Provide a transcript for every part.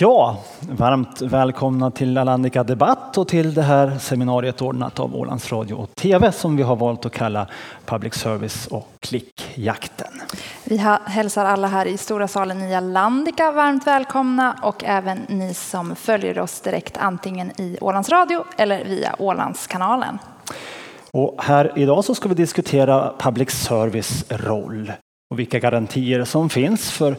Ja, varmt välkomna till Alandica Debatt och till det här seminariet ordnat av Ålands Radio och TV som vi har valt att kalla Public Service och klickjakten. Vi hälsar alla här i stora salen i Alandica varmt välkomna och även ni som följer oss direkt antingen i Ålands Radio eller via Ålandskanalen. Och här idag så ska vi diskutera public service roll och vilka garantier som finns för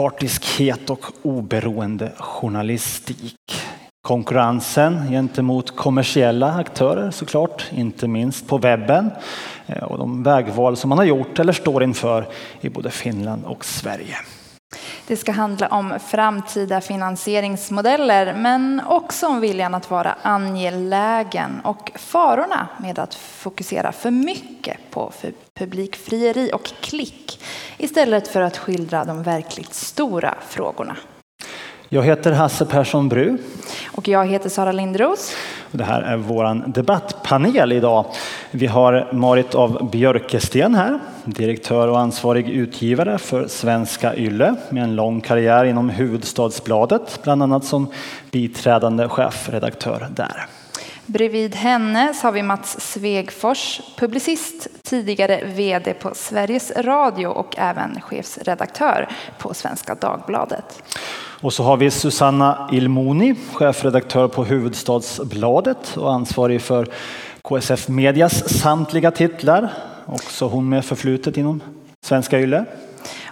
opartiskhet och oberoende journalistik. Konkurrensen gentemot kommersiella aktörer såklart, inte minst på webben eh, och de vägval som man har gjort eller står inför i både Finland och Sverige. Det ska handla om framtida finansieringsmodeller men också om viljan att vara angelägen och farorna med att fokusera för mycket på publikfrieri och klick istället för att skildra de verkligt stora frågorna. Jag heter Hasse Persson Bru. Och jag heter Sara Lindros. Det här är vår debattpanel idag. Vi har Marit av Björkesten här, direktör och ansvarig utgivare för Svenska Yle med en lång karriär inom Huvudstadsbladet, bland annat som biträdande chefredaktör där. Bredvid henne har vi Mats Svegfors, publicist, tidigare VD på Sveriges Radio och även chefsredaktör på Svenska Dagbladet. Och så har vi Susanna Ilmoni, chefredaktör på Huvudstadsbladet och ansvarig för KSF Medias samtliga titlar. Också hon med förflutet inom Svenska Yle.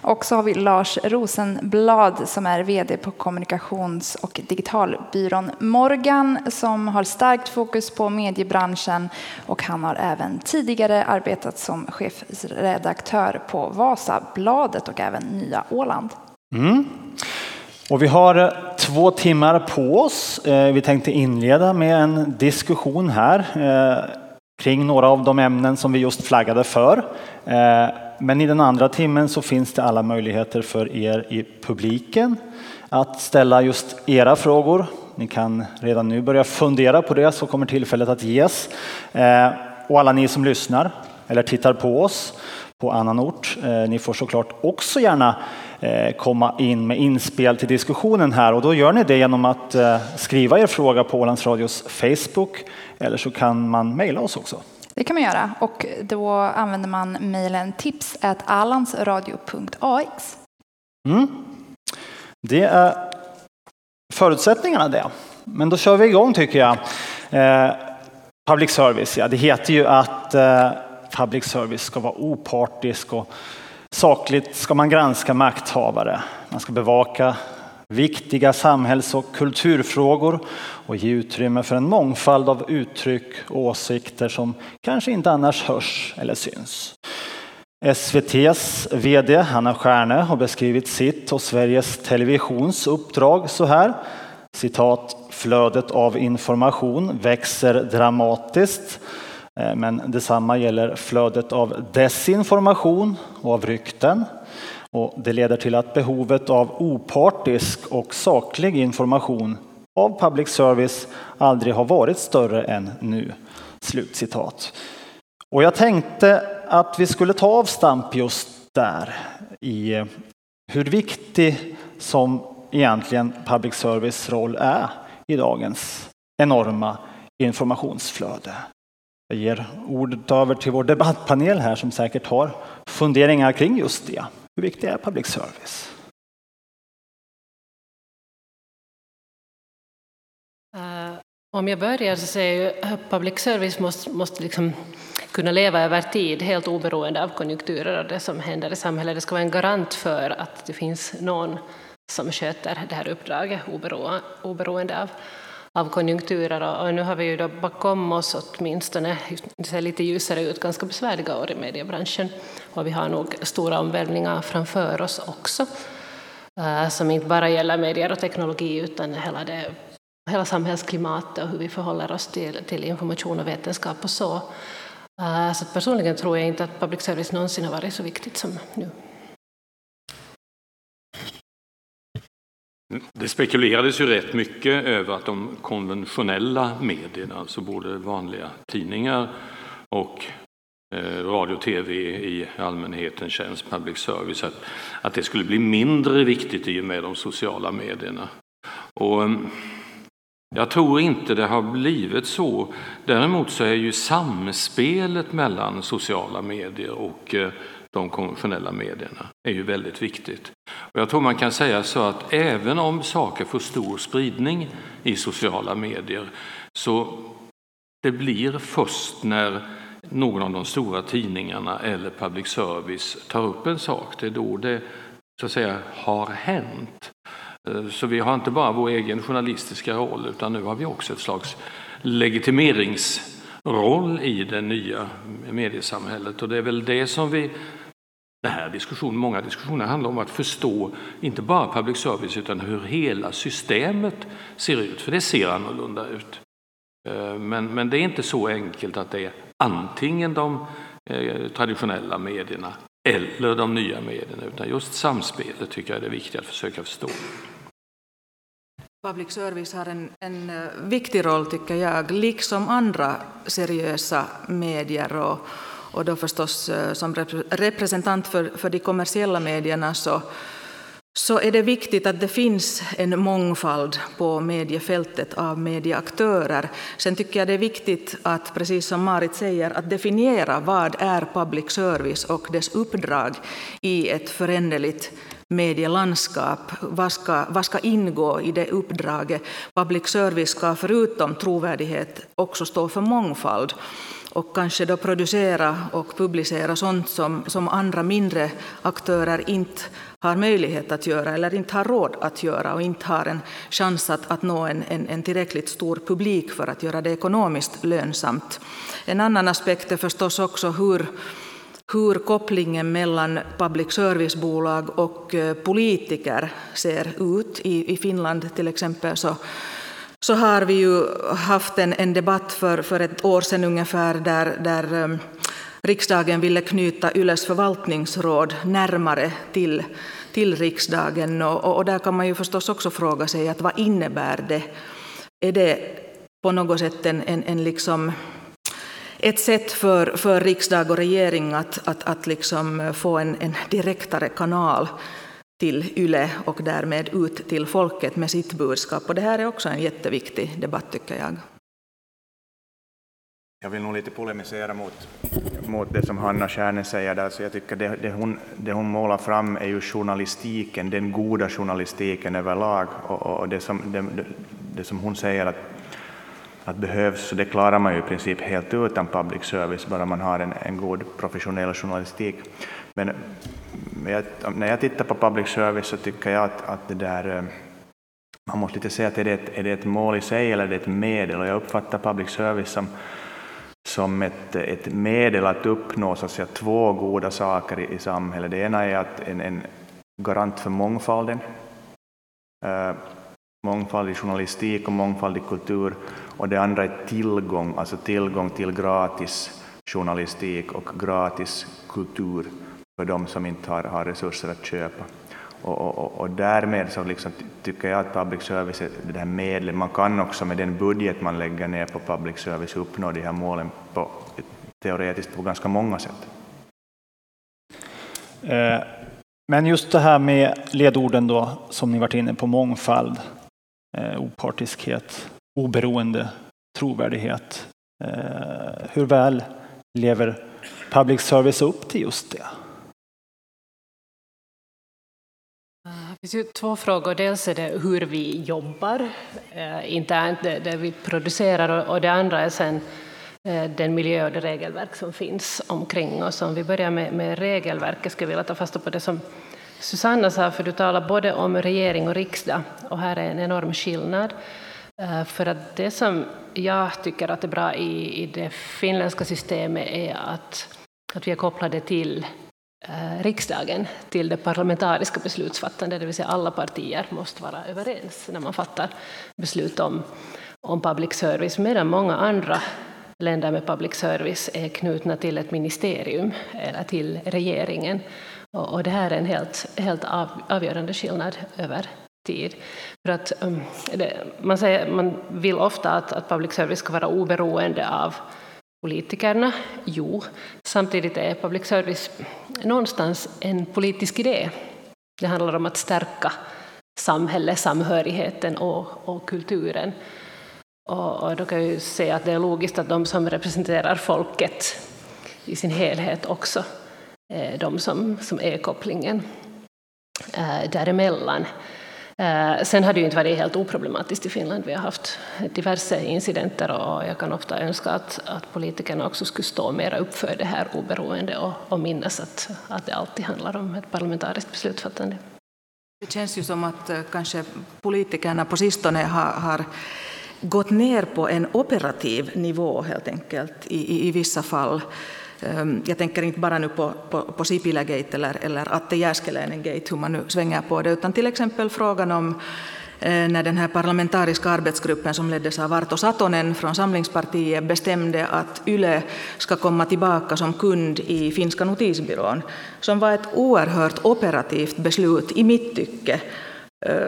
Och så har vi Lars Rosenblad som är VD på kommunikations och digitalbyrån Morgan som har starkt fokus på mediebranschen och han har även tidigare arbetat som chefredaktör på Vasabladet och även Nya Åland. Mm. Och vi har eh, två timmar på oss. Eh, vi tänkte inleda med en diskussion här eh, kring några av de ämnen som vi just flaggade för. Men i den andra timmen så finns det alla möjligheter för er i publiken att ställa just era frågor. Ni kan redan nu börja fundera på det så kommer tillfället att ges. Eh, och alla ni som lyssnar eller tittar på oss på annan ort. Eh, ni får såklart också gärna eh, komma in med inspel till diskussionen här och då gör ni det genom att skriva er fråga på Ålands Radios Facebook eller så kan man mejla oss också. Det kan man göra och då använder man mejlen tips.allansradio.ax. Mm. Det är förutsättningarna det. Men då kör vi igång tycker jag. Eh, public service, ja det heter ju att eh, public service ska vara opartisk och Sakligt ska man granska makthavare. Man ska bevaka viktiga samhälls och kulturfrågor och ge utrymme för en mångfald av uttryck och åsikter som kanske inte annars hörs eller syns. SVTs VD Hanna Stjärne har beskrivit sitt och Sveriges Televisions uppdrag så här. Citat, flödet av information växer dramatiskt eh, men detsamma gäller flödet av desinformation och av rykten. Och det leder till att behovet av opartisk och saklig information av public service aldrig har varit större än nu. Slutcitat. Och jag tänkte att vi skulle ta avstamp just där i hur viktig som egentligen public service roll är i dagens enorma informationsflöde. Jag ger ordet över till vår debattpanel här som säkert har funderingar kring just det. Hur viktig är public service? Uh, om jag börjar så säger jag att eh, public service måste, måste liksom kunna leva över tid helt oberoende av konjunkturer och det som händer i samhället. Det ska vara en garant för att det finns någon som sköter det här uppdraget oberoende av av konjunkturer och, nu har vi ju då bakom oss åtminstone, det ser lite ljusare ut, ganska besvärliga år i mediebranschen och vi har nog stora omvälvningar framför oss också eh, som inte bara gäller medier och teknologi utan hela, det, hela samhällsklimatet och hur vi förhåller oss till, till information och vetenskap och så. Eh, så personligen tror jag inte att public service någonsin har varit så viktigt som nu. Det spekulerades ju rätt mycket över att de konventionella medierna, alltså både vanliga tidningar och eh, radio och tv i allmänhetens tjänst, public service, att, att det skulle bli mindre viktigt i och med de sociala medierna. Och eh, jag tror inte det har blivit så. Däremot så är ju samspelet mellan sociala medier och eh, de konventionella medierna är ju väldigt viktigt. Och jag tror man kan säga så att även om saker får stor spridning i sociala medier så det blir först när någon av de stora tidningarna eller public service tar upp en sak, det är då det så att säga har hänt. Eh, så vi har inte bara vår egen journalistiska roll utan nu har vi också ett slags legitimeringsroll i det nya mediesamhället och det är väl det som vi den här diskussionen, många diskussioner handlar om att förstå inte bara public service utan hur hela systemet ser ut, för det ser annorlunda ut. Eh, men, men det är inte så enkelt att det är antingen de eh, traditionella medierna eller de nya medierna, utan just samspelet tycker jag är det viktiga att försöka förstå. Public service har en, en eh, viktig roll, tycker jag, liksom andra seriösa medier. Och, och då förstås eh, som representant för, för de kommersiella medierna så, så är det viktigt att det finns en mångfald på mediefältet av medieaktörer. Sen tycker jag det är viktigt att, precis som Marit säger, att definiera vad är public service och dess uppdrag i ett föränderligt medielandskap. Vad ska, vad ska ingå i det uppdraget? Public service ska förutom trovärdighet också stå för mångfald och kanske då producera och publicera sånt som, som andra mindre aktörer inte har möjlighet att göra eller inte har råd att göra och inte har en chans att, att nå en, en, en tillräckligt stor publik för att göra det ekonomiskt lönsamt. En annan aspekt är förstås också hur hur kopplingen mellan public service-bolag och eh, politiker ser ut. I, i Finland till exempel så, så har vi ju haft en, en debatt för, för ett år sedan ungefär där, där um, riksdagen ville knyta Yles förvaltningsråd närmare till, till riksdagen. Och, och, där kan man ju förstås också fråga sig att vad innebär det? Är det på något sätt en, en, en liksom ett sätt för, för riksdag och regering att, att, att liksom få en, en direktare kanal till YLE och därmed ut till folket med sitt budskap. Och det här är också en jätteviktig debatt tycker jag. Jag vill nog lite polemisera mot, mot det som Hanna Stjärne säger där, så jag tycker det, det, hon, det hon målar fram är ju journalistiken, den goda journalistiken överlag, och, och det, som, det, det som hon säger att att behövs, så det klarar man ju i princip helt utan public service, bara man har en, en god professionell journalistik. Men jag, när jag tittar på public service så tycker jag att, att det där, eh, man måste lite säga att är det, ett, är det ett mål i sig eller är det ett medel? Och jag uppfattar public service som, som ett, ett medel att uppnå så att säga, två goda saker i, i samhället. Det ena är att en, en garant för mångfalden, eh, mångfald i journalistik och mångfald i kultur och det andra är tillgång, alltså tillgång till gratis journalistik och gratis kultur för de som inte har, har resurser att köpa. Och, och, och därmed så liksom tycker jag att public service är det här medlet. Man kan också med den budget man lägger ner på public service uppnå de här målen på, teoretiskt på ganska många sätt. Eh, men just det här med ledorden då, som ni varit inne på, mångfald, eh, opartiskhet, oberoende, trovärdighet. Eh, hur väl lever public service upp till just det? Det finns ju två frågor. Dels är det hur vi jobbar eh, internt, det, det vi producerar, och det andra är sen eh, den miljö och det regelverk som finns omkring oss. Om vi börjar med, med regelverket skulle jag vilja ta fasta på det som Susanna sa, för du talar både om regering och riksdag, och här är en enorm skillnad. Eh, för att det som jag tycker att är bra i, i det finländska systemet är att, att vi är kopplade till Eh, riksdagen, till det parlamentariska beslutsfattandet, det vill säga alla partier måste vara överens när man fattar beslut om, om public service, medan många andra länder med public service är knutna till ett ministerium eller till regeringen. Och, och det här är en helt, helt av, avgörande skillnad över tid. För att, um, det, man, säger, man vill ofta att, att public service ska vara oberoende av politikerna? Jo, samtidigt är public service någonstans en politisk idé. Det handlar om att stärka samhället, samhörigheten och, och kulturen. Och, och, då kan jag ju säga att det är logiskt att de som representerar folket i sin helhet också är de som, som är kopplingen eh, däremellan. Eh, sen har det ju inte varit helt oproblematiskt i Finland. Vi har haft diverse incidenter och jag kan ofta önska att, att politikerna också skulle stå mer upp för det här oberoende och, och minnas att, att det alltid handlar om ett parlamentariskt beslutsfattande. Det känns ju som att eh, kanske politikerna på sistone har, har gått ner på en operativ nivå helt enkelt i, i, i vissa fall. Ehm, jag tänker inte bara nu på, på, på Sipilä-gate eller, eller Atte Jääskeläinen-gate, hur man nu svänger på det, utan till exempel frågan om eh, när den här parlamentariska arbetsgruppen som leddes av Arto Satonen från Samlingspartiet bestämde att YLE ska komma tillbaka som kund i finska notisbyrån, som var ett oerhört operativt beslut i mitt tycke. Eh,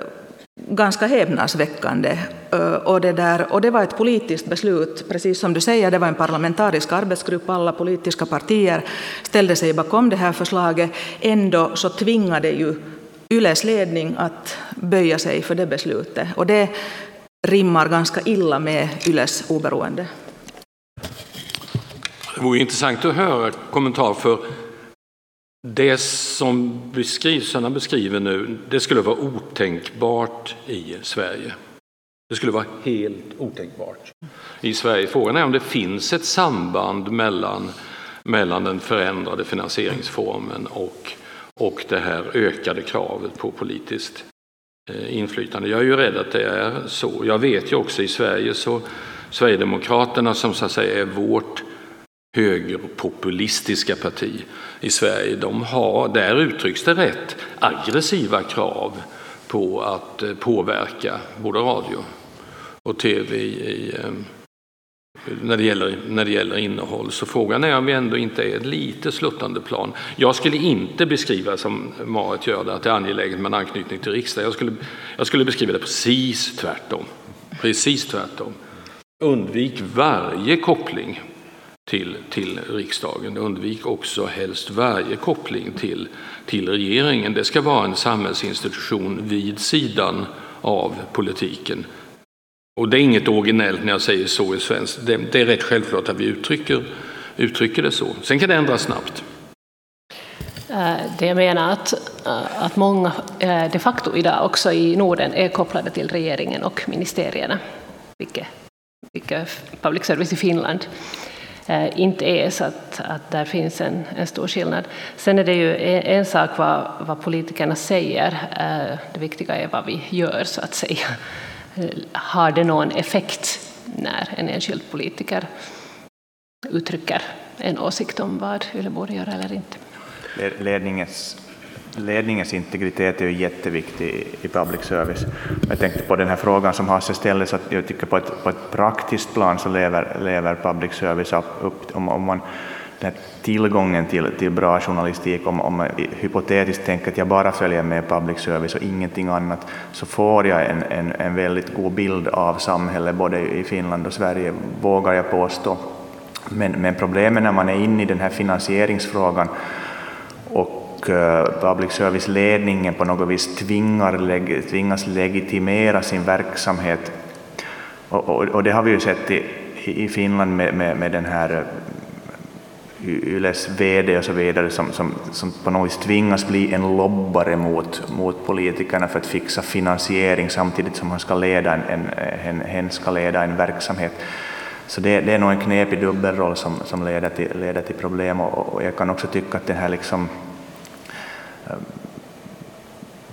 ganska häpnadsväckande. Eh, och det, där, och det var ett politiskt beslut, precis som du säger, det var en parlamentarisk arbetsgrupp, alla politiska partier ställde sig bakom det här förslaget. Ändå så tvingade ju Yles ledning att böja sig för det beslutet. Och det rimmar ganska illa med Yles oberoende. Det vore intressant att höra kommentar för det som beskrivsarna beskriver nu, det skulle vara otänkbart i Sverige. Det skulle vara helt otänkbart i Sverige. Frågan är om det finns ett samband mellan, mellan den förändrade finansieringsformen och, och det här ökade kravet på politiskt eh, inflytande. Jag är ju rädd att det är så. Jag vet ju också i Sverige så Sverigedemokraterna som så att säga är vårt högerpopulistiska parti i Sverige, de har, där uttrycks det rätt aggressiva krav på att eh, påverka både radio och tv i, eh, när, det gäller, när det gäller innehåll. Så frågan är om vi ändå inte är ett lite sluttande plan. Jag skulle inte beskriva som Marit gör det, att det är angeläget med en anknytning till riksdagen. Jag skulle, jag skulle beskriva det precis tvärtom. Precis tvärtom. Undvik varje koppling till, till riksdagen. Undvik också helst varje koppling till, till regeringen. Det ska vara en samhällsinstitution vid sidan av politiken. Och det är inget originellt när jag säger så i svenskt. Det, det är rätt självklart att vi uttrycker, uttrycker det så. Sen kan det ändras snabbt. Eh, det jag menar att, eh, att många eh, de facto idag också i Norden är kopplade till regeringen och ministerierna, vilket, vilket public service i Finland Eh, inte är, så att, att där finns en, en stor skillnad. Sen är det ju en, en sak vad, vad politikerna säger, eh, det viktiga är vad vi gör så att säga. Eh, har det någon effekt när en enskild politiker uttrycker en åsikt om vad Yle borde göra eller inte? Ledningens ledningens integritet är ju jätteviktig i public service. Jag tänkte på den här frågan som Hasse ställde, så att jag tycker på ett, på ett praktiskt plan så lever, lever public service upp, om, om man den tillgången till, till bra journalistik, om, om man hypotetiskt tänker att jag bara följer med public service och ingenting annat, så får jag en, en, en väldigt god bild av samhället både i Finland och Sverige, vågar jag påstå. Men, men problemet när man är inne i den här finansieringsfrågan och och eh, public service-ledningen på något vis tvingar, tvingas legitimera sin verksamhet. Och, och, och, det har vi ju sett i, i Finland med, med, med den här eh, Yles VD och så vidare som, som, som på något vis tvingas bli en lobbare mot, mot politikerna för att fixa finansiering samtidigt som han ska leda en, en, en, hen ska leda en verksamhet. Så det, det är nog en knepig dubbelroll som, som leder, till, leder till problem och, och jag kan också tycka att den här liksom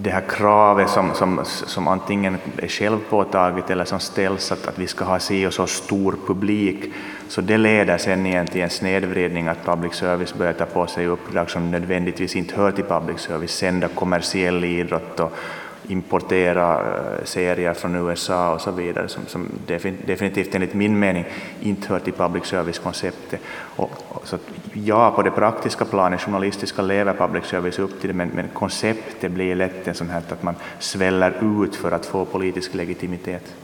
det här kravet som, som, som antingen är självpåtaget eller som ställs att, att vi ska ha si och så stor publik, så det leder sen igen till en snedvridning att public service börjar ta på sig uppdrag som nödvändigtvis inte hör till public service, sända kommersiell idrott och, importera eh, serier från USA och så vidare som, som definitivt enligt min mening inte hör till public service-konceptet. Och, och, så ja, på det praktiska planet, journalistiska, lever public service upp till det, men, men konceptet blir lätt en sån här att man sväller ut för att få politisk legitimitet.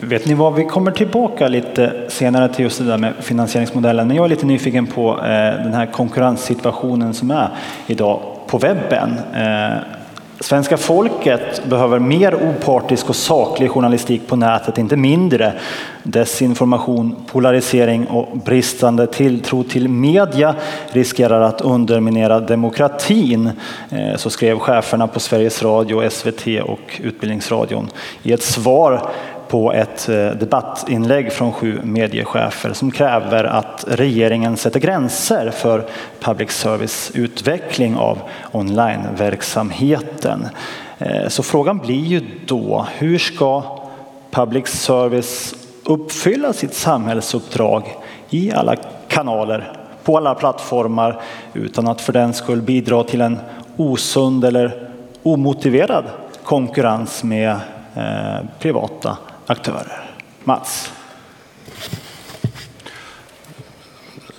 Vet ni vad, vi kommer tillbaka lite senare till just det där med finansieringsmodellen. Men jag är lite nyfiken på eh, den här konkurrenssituationen som är idag på webben. Eh, Svenska folket behöver mer opartisk och saklig journalistik på nätet, inte mindre. Desinformation, polarisering och bristande tilltro till media riskerar att underminera demokratin. Eh, så skrev cheferna på Sveriges Radio, SVT och Utbildningsradion i ett svar på ett eh, debattinlägg från sju mediechefer som kräver att regeringen sätter gränser för public service utveckling av onlineverksamheten. Eh, så frågan blir ju då, hur ska public service uppfylla sitt samhällsuppdrag i alla kanaler, på alla plattformar utan att för den skull bidra till en osund eller omotiverad konkurrens med eh, privata aktörer. Mats?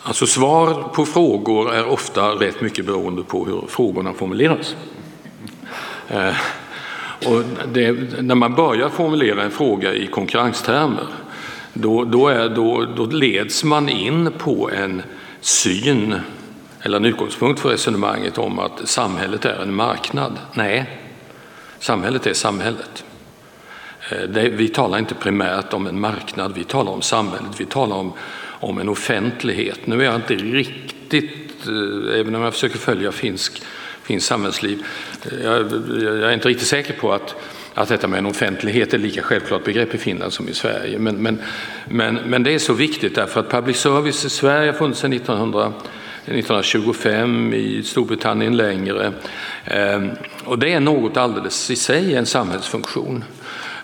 Alltså svar på frågor är ofta rätt mycket beroende på hur frågorna formuleras. Eh, och det, när man börjar formulera en fråga i konkurrenstermer då, då, är, då, då leds man in på en syn eller en utgångspunkt för resonemanget om att samhället är en marknad. Nej, samhället är samhället. Eh, vi talar inte primärt om en marknad, vi talar om samhället, vi talar om, om en offentlighet. Nu är jag inte riktigt, eh, även om jag försöker följa finsk, finsk samhällsliv, eh, jag, jag är inte riktigt säker på att, att detta med en offentlighet är lika självklart begrepp i Finland som i Sverige. Men, men, men, men det är så viktigt därför att public service i Sverige har funnits sedan 1900 1925, i Storbritannien längre. Ehm, och det är något alldeles i sig en samhällsfunktion.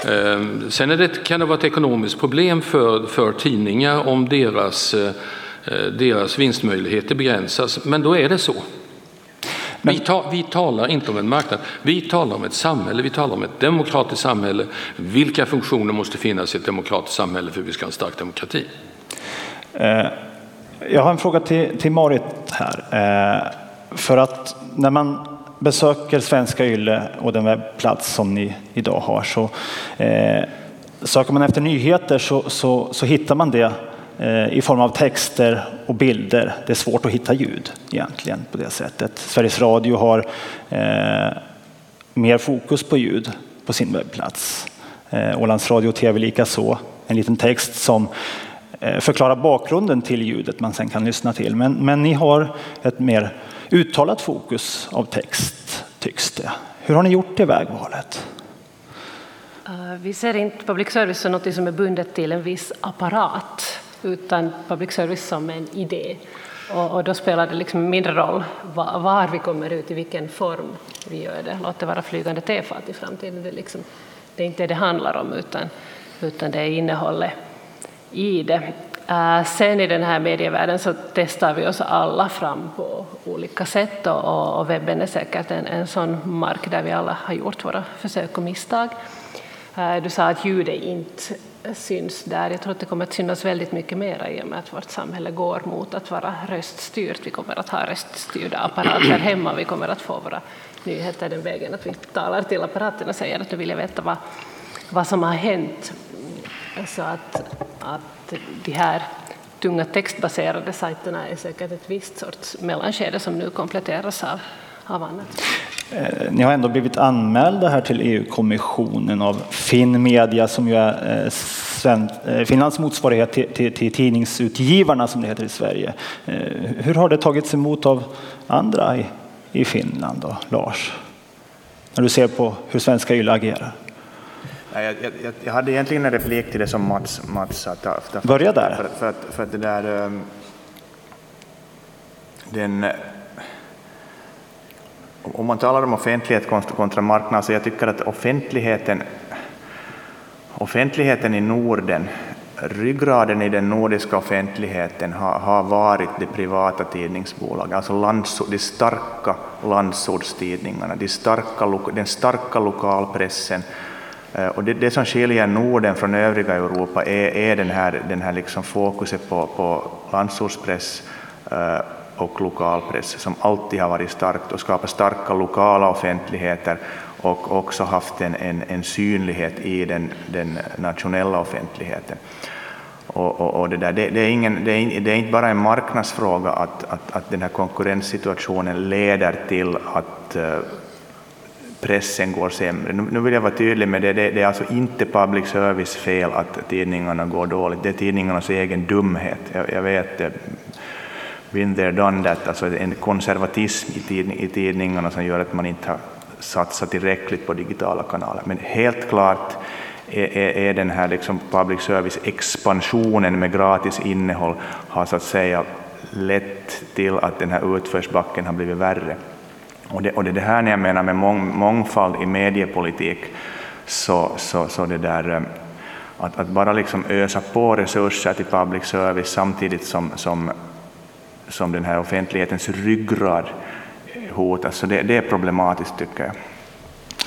Ehm, sen det, kan det vara ett ekonomiskt problem för, för tidningar om deras, eh, deras vinstmöjligheter begränsas, men då är det så. Men... Vi, ta, vi, talar inte om en marknad, vi talar om ett samhälle, vi talar om ett demokratiskt samhälle. Vilka funktioner måste finnas i ett demokratiskt samhälle för att vi ska ha en stark demokrati? Eh, jag har en fråga till, till Marit här. Eh, för att när man besöker Svenska Yle och den webbplats som ni idag har så eh, söker man efter nyheter så, så, så hittar man det eh, i form av texter och bilder. Det är svårt att hitta ljud egentligen på det sättet. Sveriges Radio har eh, mer fokus på ljud på sin webbplats. Eh, Ålands Radio och TV likaså. En liten text som eh, förklarar bakgrunden till ljudet man sen kan lyssna till. Men, men ni har ett mer uttalat fokus av text, tycks det. Hur har ni gjort det vägvalet? Eh, vi ser inte public service som något som är bundet till en viss apparat utan public service som en idé. Och, och då spelar det liksom mindre roll var, var, vi kommer ut, i vilken form vi gör det. Låt det vara flygande tefat i framtiden. Det är, liksom, det är inte det det handlar om utan, utan det är innehållet i det. Äh, sen i den här medievärlden så testar vi oss alla fram på olika sätt och, webben är säkert en, en sån mark där vi alla har gjort våra försök och misstag. Äh, du sa att ljudet inte syns där. Jag tror att det kommer att synas väldigt mycket mer i och med att vårt samhälle går mot att vara röststyrt. Vi kommer att ha röststyrda apparater hemma. Vi kommer att få våra nyheter den vägen att vi talar till apparaten och säger att nu vill jag veta vad, vad som har hänt. Så att, att de här tunga textbaserade sajterna är säkert ett visst sorts mellanskede som nu kompletteras av, av annat. Eh, ni har ändå blivit anmälda här till EU-kommissionen av Finn Media som ju är eh, eh, Finlands motsvarighet till, till, till, tidningsutgivarna som det heter i Sverige. Hur har det tagits emot av andra i, i Finland då, Lars? När du ser på hur svenska YLE agerar? Jag, jag, jag, hade egentligen en replik till det som Mats, Mats sa. Börja där. För, för, att, för att det där... Um, den, om man talar om offentlighet kontra marknad, så jag tycker att offentligheten, offentligheten i Norden, ryggraden i den nordiska offentligheten har, har varit de privata tidningsbolagen, alltså lands, de starka landsordstidningarna, de starka, den starka lokalpressen, Eh, och det, det, som skiljer Norden från övriga Europa är, är den här, den här liksom fokuset på, på landsortspress eh, och lokalpress som alltid har varit starkt och skapat starka lokala offentligheter och också haft en, en, en synlighet i den, den nationella offentligheten. Och, och, och det, där, det, det, är ingen, det, är, det är inte bara en marknadsfråga att, att, att den här konkurrenssituationen leder till att uh, pressen går sämre. Nu, vill jag vara tydlig med det, det, det är alltså inte public service fel att tidningarna går dåligt, det är tidningarnas egen dumhet. Jag, jag vet, eh, been there, done that, alltså en konservatism i, tid, i tidningarna som gör att man inte har satsat tillräckligt på digitala kanaler. Men helt klart är, är den här liksom public service-expansionen med gratis innehåll har så att säga lett till att den här utförsbacken har blivit värre. Och det, och det är det här när jag menar med mång, mångfald i mediepolitik, så, så, så det där eh, att, att bara liksom ösa på resurser till public service samtidigt som, som, som den här offentlighetens ryggrad hotas, så det, det är problematiskt tycker jag.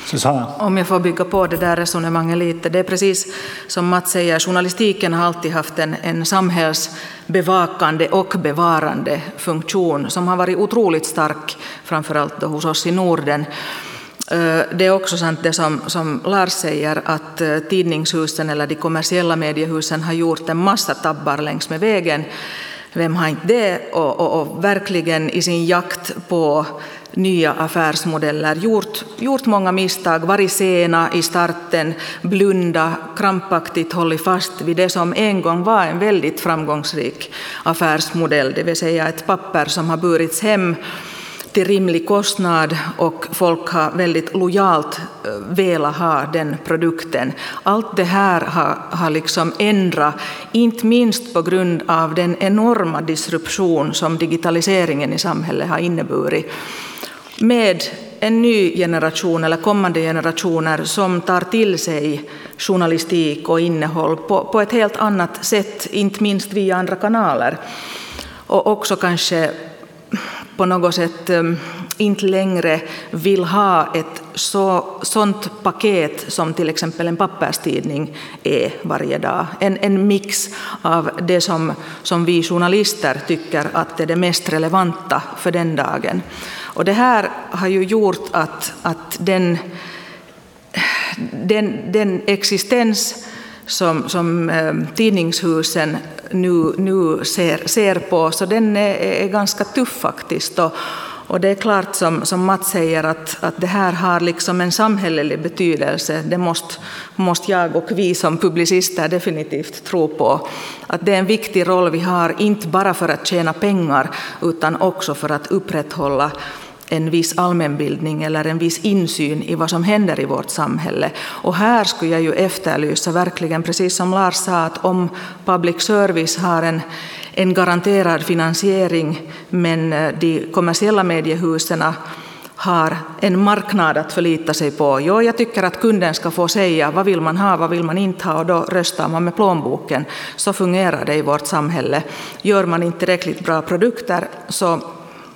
Susanna. Om jag får bygga på det där resonemanget lite. Det är precis som Mats säger, journalistiken har alltid haft en, en samhällsbevakande och bevarande funktion som har varit otroligt stark, framförallt då hos oss i Norden. Eh, det är också sant det som, som Lars säger, att eh, tidningshusen eller de kommersiella mediehusen har gjort en massa tabbar längs med vägen. Vem har inte det? Och, och, och verkligen i sin jakt på nya affärsmodeller, gjort, gjort många misstag, varit sena i starten, blunda, krampaktigt hållit fast vid det som en gång var en väldigt framgångsrik affärsmodell, det vill säga ett papper som har burits hem till rimlig kostnad och folk har väldigt lojalt eh, velat ha den produkten. Allt det här har, har liksom ändrat, inte minst på grund av den enorma disruption som digitaliseringen i samhället har inneburit med en ny generation eller kommande generationer som tar till sig journalistik och innehåll på, på ett helt annat sätt, inte minst via andra kanaler. Och också kanske på något sätt eh, inte längre vill ha ett så, sånt paket som till exempel en papperstidning är varje dag. En, en mix av det som, som vi journalister tycker att är det mest relevanta för den dagen. Och det här har ju gjort att, att den, den, den existens som, som eh, tidningshusen nu, nu ser, ser på, så den är, är ganska tuff faktiskt. Och, och det är klart som, som Mats säger att, att det här har liksom en samhällelig betydelse. Det måste, måste jag och vi som publicister definitivt tro på. Att det är en viktig roll vi har, inte bara för att tjäna pengar utan också för att upprätthålla en viss allmänbildning eller en viss insyn i vad som händer i vårt samhälle. Och här skulle jag ju efterlysa verkligen, precis som Lars sa, att om public service har en, en garanterad finansiering men eh, de kommersiella mediehusen har en marknad att förlita sig på. Jo, jag tycker att kunden ska få säga vad vill man ha, vad vill man inte ha och då röstar man med plånboken. Så fungerar det i vårt samhälle. Gör man inte tillräckligt bra produkter så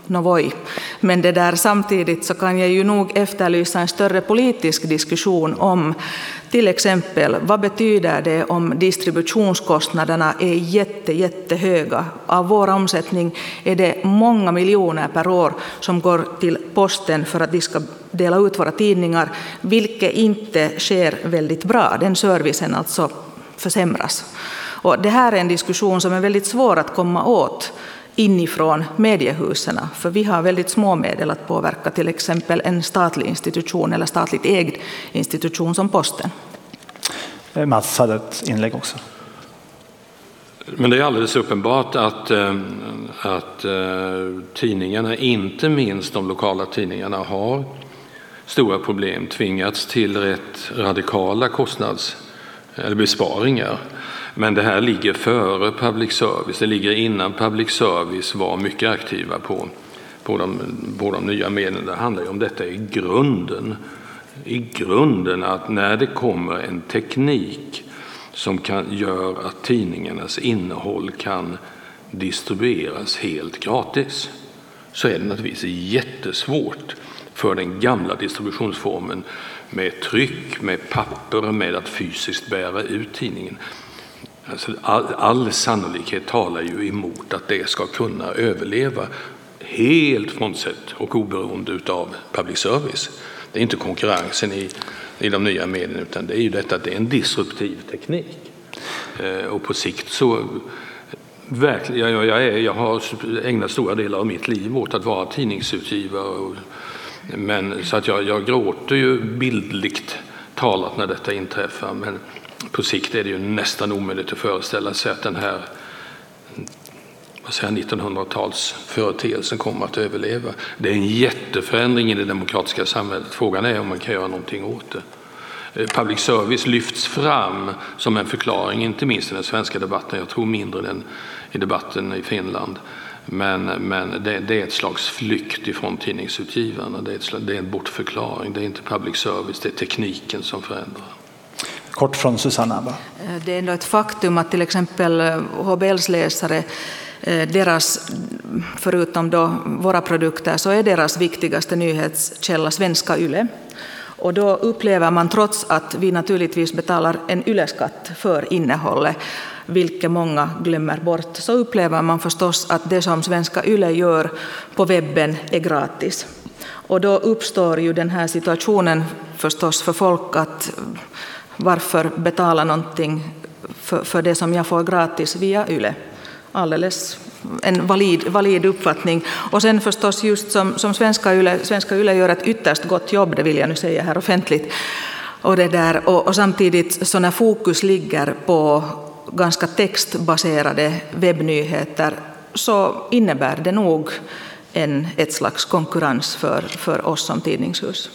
Novoj. Men det där, samtidigt så kan jag ju nog efterlysa en större politisk diskussion om till exempel vad betyder det om distributionskostnaderna är jätte, jättehöga. Av vår omsättning är det många miljoner per år som går till posten för att de ska dela ut våra tidningar, vilket inte sker väldigt bra. Den servicen alltså försämras. Och det här är en diskussion som är väldigt svår att komma åt inifrån mediehusen, för vi har väldigt små medel att påverka till exempel en statlig institution eller statligt ägd institution som Posten. Eh, Mats hade ett inlägg också. Men det är alldeles uppenbart att, eh, att eh, tidningarna, inte minst de lokala tidningarna, har stora problem, tvingats till rätt radikala kostnads eller besparingar men det här ligger före public service, det ligger innan public service var mycket aktiva på, på, de, på de nya medlen. Det handlar ju om detta i grunden. I grunden att när det kommer en teknik som kan, gör att tidningarnas innehåll kan distribueras helt gratis så är det naturligtvis jättesvårt för den gamla distributionsformen med tryck, med papper, med att fysiskt bära ut tidningen. Alltså all, all sannolikhet talar ju emot att det ska kunna överleva helt frånsett och oberoende av public service. Det är inte konkurrensen i, i de nya medierna utan det är ju detta att det är en disruptiv teknik. Eh, och på sikt så Verkligen, jag, jag, är, jag har ägnat stora delar av mitt liv åt att vara tidningsutgivare. Och, men, så att jag, jag gråter ju bildligt talat när detta inträffar. Men på sikt är det ju nästan omöjligt att föreställa sig att den här 1900-talsföreteelsen kommer att överleva. Det är en jätteförändring i det demokratiska samhället. Frågan är om man kan göra någonting åt det. Eh, public service lyfts fram som en förklaring, inte minst i den svenska debatten. Jag tror mindre än i debatten i Finland. Men, men det, det, är ett slags flykt ifrån tidningsutgivarna. Det är, ett, det är en bortförklaring. Det är inte public service, det är tekniken som förändrar. Kort från Susanna. Eh, det är ändå ett faktum att till exempel HBLs eh, läsare deras, förutom då våra produkter, så är deras viktigaste nyhetskälla svenska YLE. Och då upplever man, trots att vi naturligtvis betalar en yleskatt för innehållet, vilket många glömmer bort, så upplever man förstås att det som svenska YLE gör på webben är gratis. Och då uppstår ju den här situationen förstås för folk att varför betala någonting för, för det som jag får gratis via YLE? Alldeles en valid, valid uppfattning. Och sen förstås just som, som svenska, YLE, svenska YLE gör ett ytterst gott jobb, det vill jag nu säga här offentligt. Och, det där, och, och samtidigt så när fokus ligger på ganska textbaserade webbnyheter så innebär det nog en, ett slags konkurrens för, för oss som tidningshus.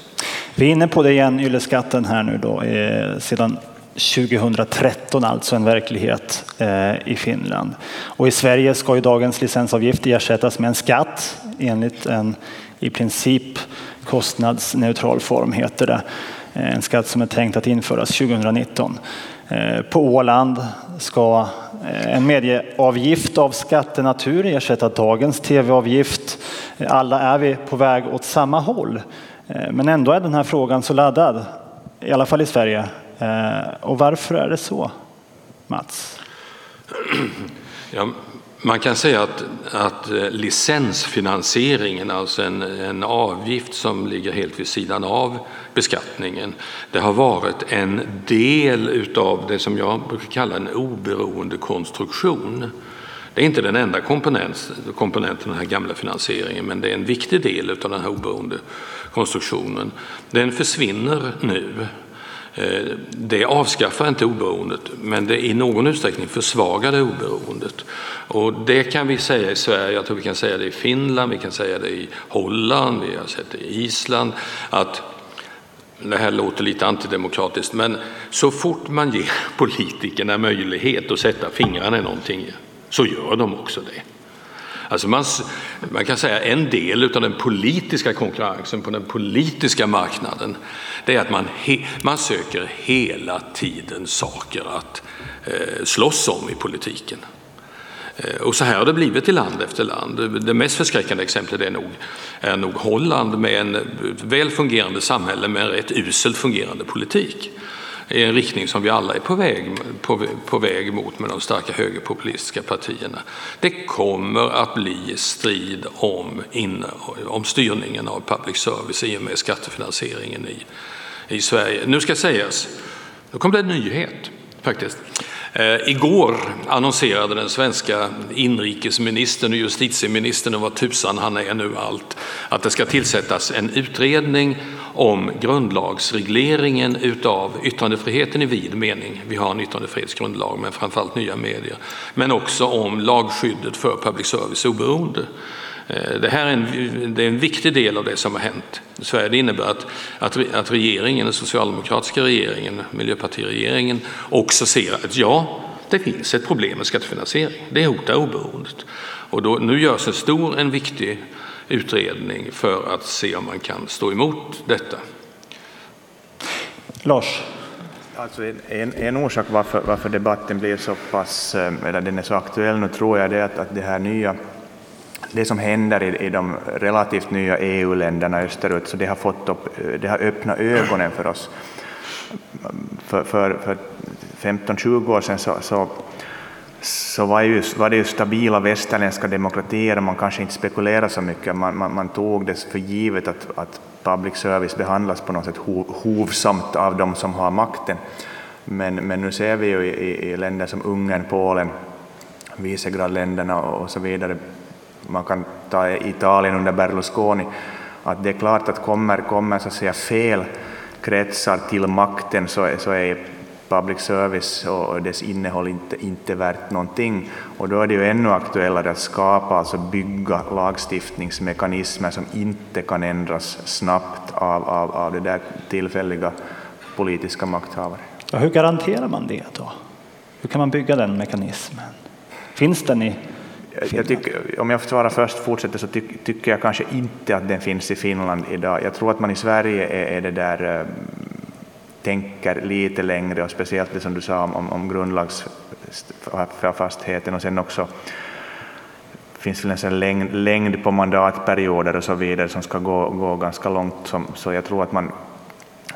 Vi är inne på det igen, ylleskatten här nu då, eh, sedan 2013 alltså en verklighet eh, i Finland. Och i Sverige ska ju dagens licensavgift ersättas med en skatt enligt en i princip kostnadsneutral form heter det. Eh, en skatt som är tänkt att införas 2019. Eh, på Åland ska en medieavgift av skattenatur ersätta dagens tv-avgift. Alla är vi på väg åt samma håll. Men ändå är den här frågan så laddad, i alla fall i Sverige, Eh, och varför är det så, Mats? Ja, man kan säga att, att eh, licensfinansieringen, alltså en, en avgift som ligger helt vid sidan av beskattningen, det har varit en del av det som jag brukar kalla en oberoende konstruktion. Det är inte den enda komponent, komponenten den här gamla finansieringen, men det är en viktig del av den här oberoende konstruktionen. Den försvinner nu Eh, det avskaffar inte oberoendet, men det i någon utsträckning försvagar det oberoendet. Och det kan vi säga i Sverige, jag tror vi kan säga det i Finland, vi kan säga det i Holland, vi har sett det i Island, att det här låter lite antidemokratiskt, men så fort man ger politikerna möjlighet att sätta fingrarna i någonting så gör de också det. Alltså man, man kan säga en del av den politiska konkurrensen på den politiska marknaden det är att man, he, man söker hela tiden saker att eh, slåss om i politiken. Eh, och så här har det blivit i land efter land. Det mest förskräckande exemplet är nog, är nog Holland med en väl fungerande samhälle med en rätt uselt fungerande politik i en riktning som vi alla är på väg, på, på väg mot med de starka högerpopulistiska partierna. Det kommer att bli strid om, in, om styrningen av public service i och med skattefinansieringen i, i Sverige. Nu ska sägas, nu kom det en nyhet faktiskt. Eh, igår annonserade den svenska inrikesministern och justitieministern, och vad tusan han är nu allt, att det ska tillsättas en utredning om grundlagsregleringen utav yttrandefriheten i vid mening. Vi har en yttrandefrihetsgrundlag, men framförallt nya medier. Men också om lagskyddet för public service oberoende. Eh, det här är en, det är en viktig del av det som har hänt i Sverige. Det innebär att, att, att regeringen, den socialdemokratiska regeringen, miljöpartiregeringen också ser att ja, det finns ett problem med skattefinansiering. Det hotar oberoendet. Och då, nu görs en stor, en viktig utredning för att se om man kan stå emot detta. Lars? Alltså en, en orsak varför, varför debatten blir så pass, eh, eller den är så aktuell nu tror jag det är att, att det här nya det som händer i, i de relativt nya EU-länderna österut, så det har, fått upp, det har öppnat ögonen för oss. För, för, för 15-20 år sedan så, så, så var, ju, var, det ju stabila västerländska demokratier och man kanske inte spekulerade så mycket. Man, man, man tog det för givet att, att public service behandlas på något sätt hovsamt av de som har makten. Men, men nu ser vi ju i, i länder som Ungern, Polen, Visegrad-länderna och så vidare, man kan ta Italien under Berlusconi, att det är klart att kommer, kommer så att säga fel kretsar till makten så, så är public service och dess innehåll inte, inte värt någonting. Och då är det ju ännu aktuellare att skapa, alltså bygga lagstiftningsmekanismer som inte kan ändras snabbt av, av, av det där tillfälliga politiska makthavare. Ja, hur garanterar man det då? Hur kan man bygga den mekanismen? Finns den i jag tycker, om jag svarar först fortsätter så ty, tycker jag kanske inte att den finns i Finland idag. Jag tror att man i Sverige är, är det där eh, tänker lite längre och speciellt det som du sa om, om, om grundlagsfastheten och sen också finns väl en längd, längd på mandatperioder och så vidare som ska gå, gå ganska långt. Som, så jag tror att man,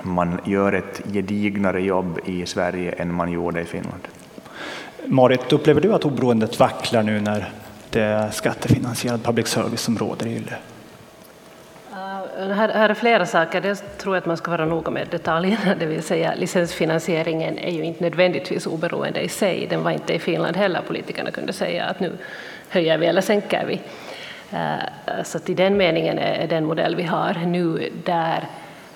man gör ett gedignare jobb i Sverige än man gjorde i Finland. Marit, upplever du att oberoendet vacklar nu när det skattefinansierad public service som råder i Yle? Här, här är flera saker. Dels tror jag att man ska vara noga med detaljerna, det vill säga licensfinansieringen är ju inte nödvändigtvis oberoende i sig. Den var inte i Finland heller. Politikerna kunde säga att nu höjer vi eller sänker vi. Eh, så att i den meningen är den modell vi har nu där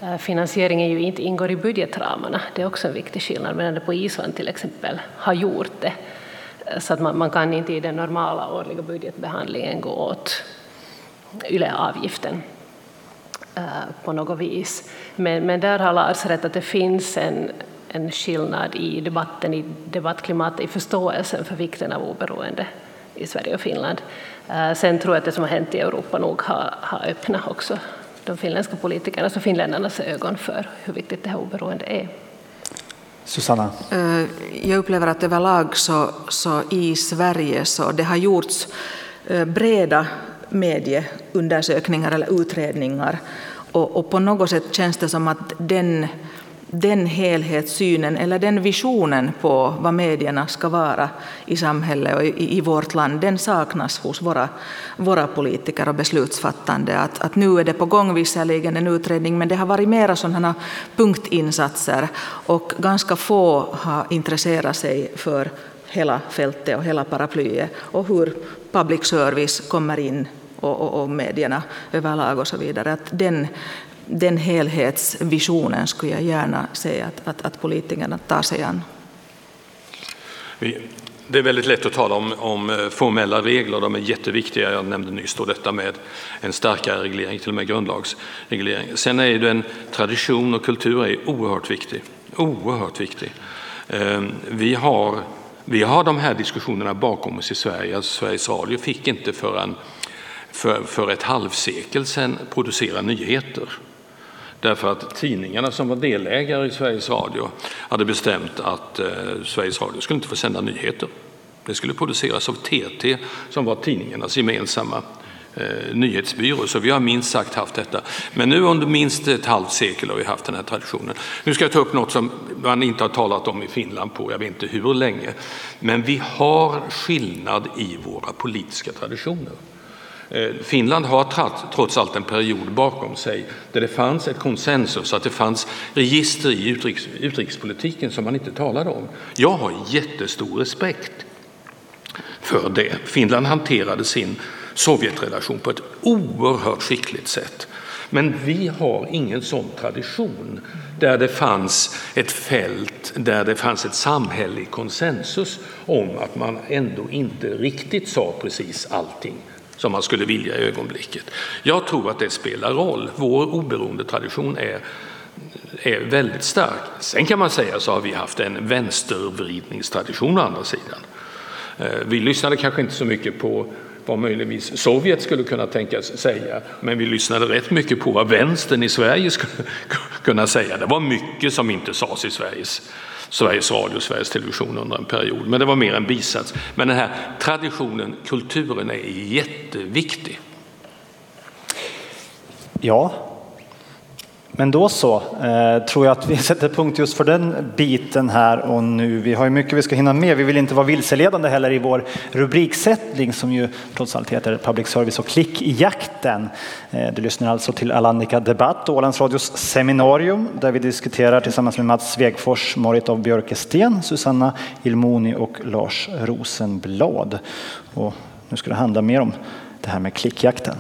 eh, finansieringen ju inte ingår i budgetramarna. Det är också en viktig skillnad, medan det på Island till exempel har gjort det. Så att man, man kan inte i den normala årliga budgetbehandlingen gå åt YLE-avgiften. Eh, på något vis. Men, men där har Lars rätt att det finns en, en skillnad i debatten, i debattklimatet, i förståelsen för vikten av oberoende i Sverige och Finland. Eh, sen tror jag att det som har hänt i Europa nog har, har öppnat också de finländska politikernas och finländarnas ögon för hur viktigt det här oberoendet är. Susanna? Eh, jag upplever att överlag så, så i Sverige så det har gjorts eh, breda medieundersökningar eller utredningar och, och, på något sätt känns det som att den, den helhetssynen eller den visionen på vad medierna ska vara i samhället och i, i vårt land, den saknas hos våra, våra politiker och beslutsfattande. Att, att nu är det på gång visserligen en utredning, men det har varit mera sådana punktinsatser och ganska få har intresserat sig för hela fältet och hela paraplyet och hur public service kommer in och, och, och medierna överlag och så vidare. Att den, den helhetsvisionen skulle jag gärna se att, att, att politikerna tar sig an. Det är väldigt lätt att tala om, om, eh, formella regler, de är jätteviktiga. Jag nämnde nyss då detta med en starkare reglering, till och med grundlagsreglering. Sen är ju den tradition och kultur är oerhört viktig. Oerhört viktig. Ehm, vi har, vi har de här diskussionerna bakom oss i Sverige. Alltså Sveriges Radio fick inte förrän för, för ett halvsekel sedan producera nyheter. Därför att tidningarna som var delägare i Sveriges Radio hade bestämt att eh, Sveriges Radio skulle inte få sända nyheter. Det skulle produceras av TT som var tidningarnas gemensamma eh, nyhetsbyrå. Så vi har minst sagt haft detta. Men nu under minst ett halvt sekel har vi haft den här traditionen. Nu ska jag ta upp något som man inte har talat om i Finland på jag vet inte hur länge. Men vi har skillnad i våra politiska traditioner. Eh, Finland har trots allt en period bakom sig där det fanns ett konsensus, att det fanns register i utrikes, utrikespolitiken som man inte talade om. Jag har jättestor respekt för det. Finland hanterade sin Sovjetrelation på ett oerhört skickligt sätt. Men vi har ingen sån tradition där det fanns ett fält där det fanns ett samhällelig konsensus om att man ändå inte riktigt sa precis allting som man skulle vilja i ögonblicket. Jag tror att det spelar roll. Vår oberoende tradition är, är väldigt stark. Sen kan man säga så har vi haft en vänstervridningstradition å andra sidan. Eh, vi lyssnade kanske inte så mycket på vad möjligtvis Sovjet skulle kunna tänkas säga, men vi lyssnade rätt mycket på vad vänstern i Sverige skulle kunna säga. Det var mycket som inte sades i Sveriges Sveriges Radio och Sveriges Television under en period. Men det var mer en bisats. Men den här traditionen, kulturen är jätteviktig. Ja, men då så, eh, tror jag att vi sätter punkt just för den biten här och nu. Vi har ju mycket vi ska hinna med. Vi vill inte vara vilseledande heller i vår rubriksättning som ju trots allt heter Public Service och klickjakten. Eh, du lyssnar alltså till Alandica Debatt, Ålands Radios seminarium där vi diskuterar tillsammans med Mats Svegfors, Marit av Björkesten, Susanna Ilmoni och Lars Rosenblad. Och nu ska det handla mer om det här med klickjakten.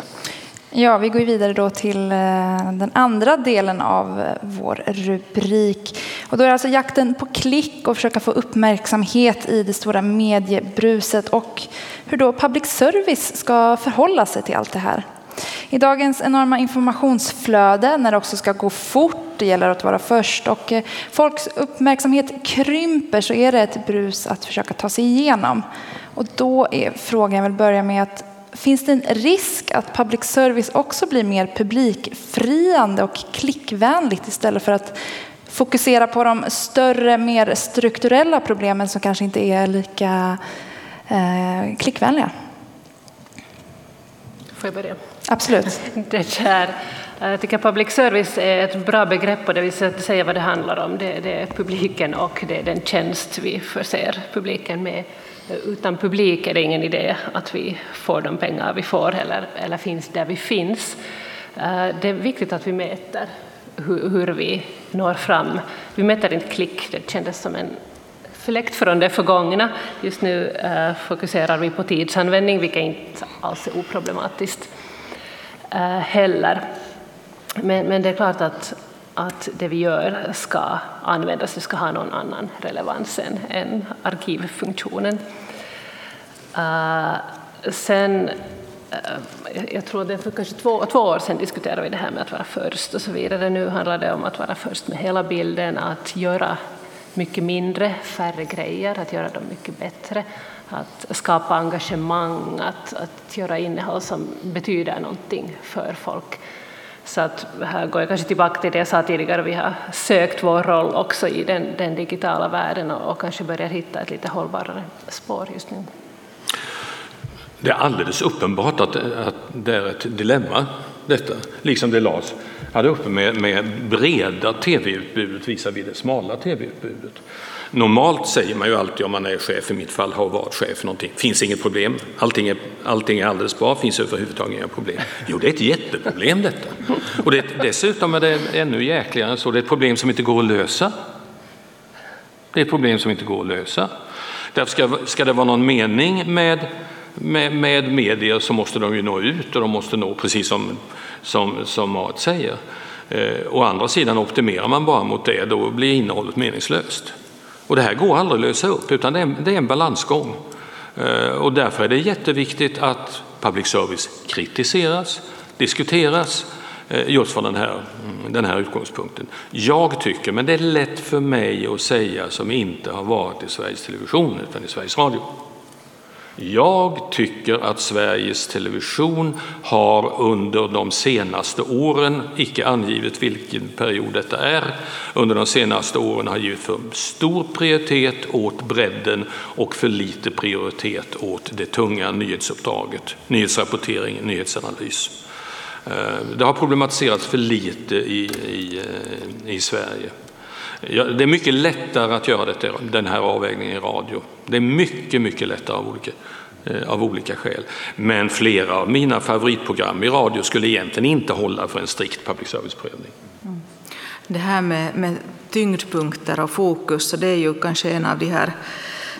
Ja, vi går vidare då till eh, den andra delen av eh, vår rubrik. Och då är det alltså jakten på klick och försöka få uppmärksamhet i det stora mediebruset och hur då public service ska förhålla sig till allt det här. I dagens enorma informationsflöde när det också ska gå fort, det gäller att vara först och eh, folks uppmärksamhet krymper så är det ett brus att försöka ta sig igenom. Och då är frågan, jag vill börja med att Finns det en risk att public service också blir mer publikfriande och klickvänligt istället för att fokusera på de större, mer strukturella problemen som kanske inte är lika eh, klickvänliga? Får jag börja? Absolut. Det här, jag tycker public service är ett bra begrepp och det vill säga vad det handlar om. Det, det är publiken och det är den tjänst vi förser publiken med. Utan publik är det ingen idé att vi får de pengar vi får eller, eller finns där vi finns. Eh, det är viktigt att vi mäter hur, hur vi når fram. Vi mäter inte klick, det kändes som en fläkt från det förgångna. Just nu eh, fokuserar vi på tidsanvändning, vilket inte alls är oproblematiskt eh, heller. Men, men, det är klart att, att det vi gör ska användas, det ska ha någon annan relevans än, än arkivfunktionen. Uh, sen, uh, jag tror det för kanske två, två år sedan diskuterade vi det här med att vara först och så vidare. Nu handlar det om att vara först med hela bilden, att göra mycket mindre, färre grejer, att göra dem mycket bättre, att skapa engagemang, att, att göra innehåll som betyder någonting för folk. Så att här går jag kanske tillbaka till det jag sa tidigare, vi har sökt vår roll också i den, den digitala världen och, och kanske börjar hitta ett lite hållbarare spår just nu. Det är alldeles uppenbart att, att det är ett dilemma detta, liksom det Lars hade uppe med, med breda tv-utbudet visar vi det smala tv-utbudet. Normalt säger man ju alltid om man är chef, i mitt fall har varit chef för någonting, finns inget problem, allting är, allting är alldeles bra, finns överhuvudtaget inga problem. Jo, det är ett jätteproblem detta. Och det, dessutom är det ännu jäkligare så, det är ett problem som inte går att lösa. Det är ett problem som inte går att lösa. Därför ska, ska det vara någon mening med med, med medier så måste de ju nå ut och de måste nå precis som, som, som Mat säger. Eh, å andra sidan optimerar man bara mot det, då blir innehållet meningslöst. Och det här går aldrig att lösa upp, utan det är, det är en balansgång. Eh, och därför är det jätteviktigt att public service kritiseras, diskuteras, eh, just från den här, mm, den här utgångspunkten. Jag tycker, men det är lätt för mig att säga som inte har varit i Sveriges Television utan i Sveriges Radio. Jag tycker att Sveriges Television har under de senaste åren, icke angivet vilken period detta är, under de senaste åren har givit för stor prioritet åt bredden och för lite prioritet åt det tunga nyhetsuppdraget, nyhetsrapportering, nyhetsanalys. Eh, det har problematiserats för lite i, i, eh, i Sverige. Det är mycket lättare att göra det, den här avvägningen i radio. Det är mycket, mycket lättare av olika, eh, av olika skäl. Men flera av mina favoritprogram i radio skulle egentligen inte hålla för en strikt public service-prövning. Mm. Det här med, med tyngdpunkter och fokus, så det är ju kanske en av de här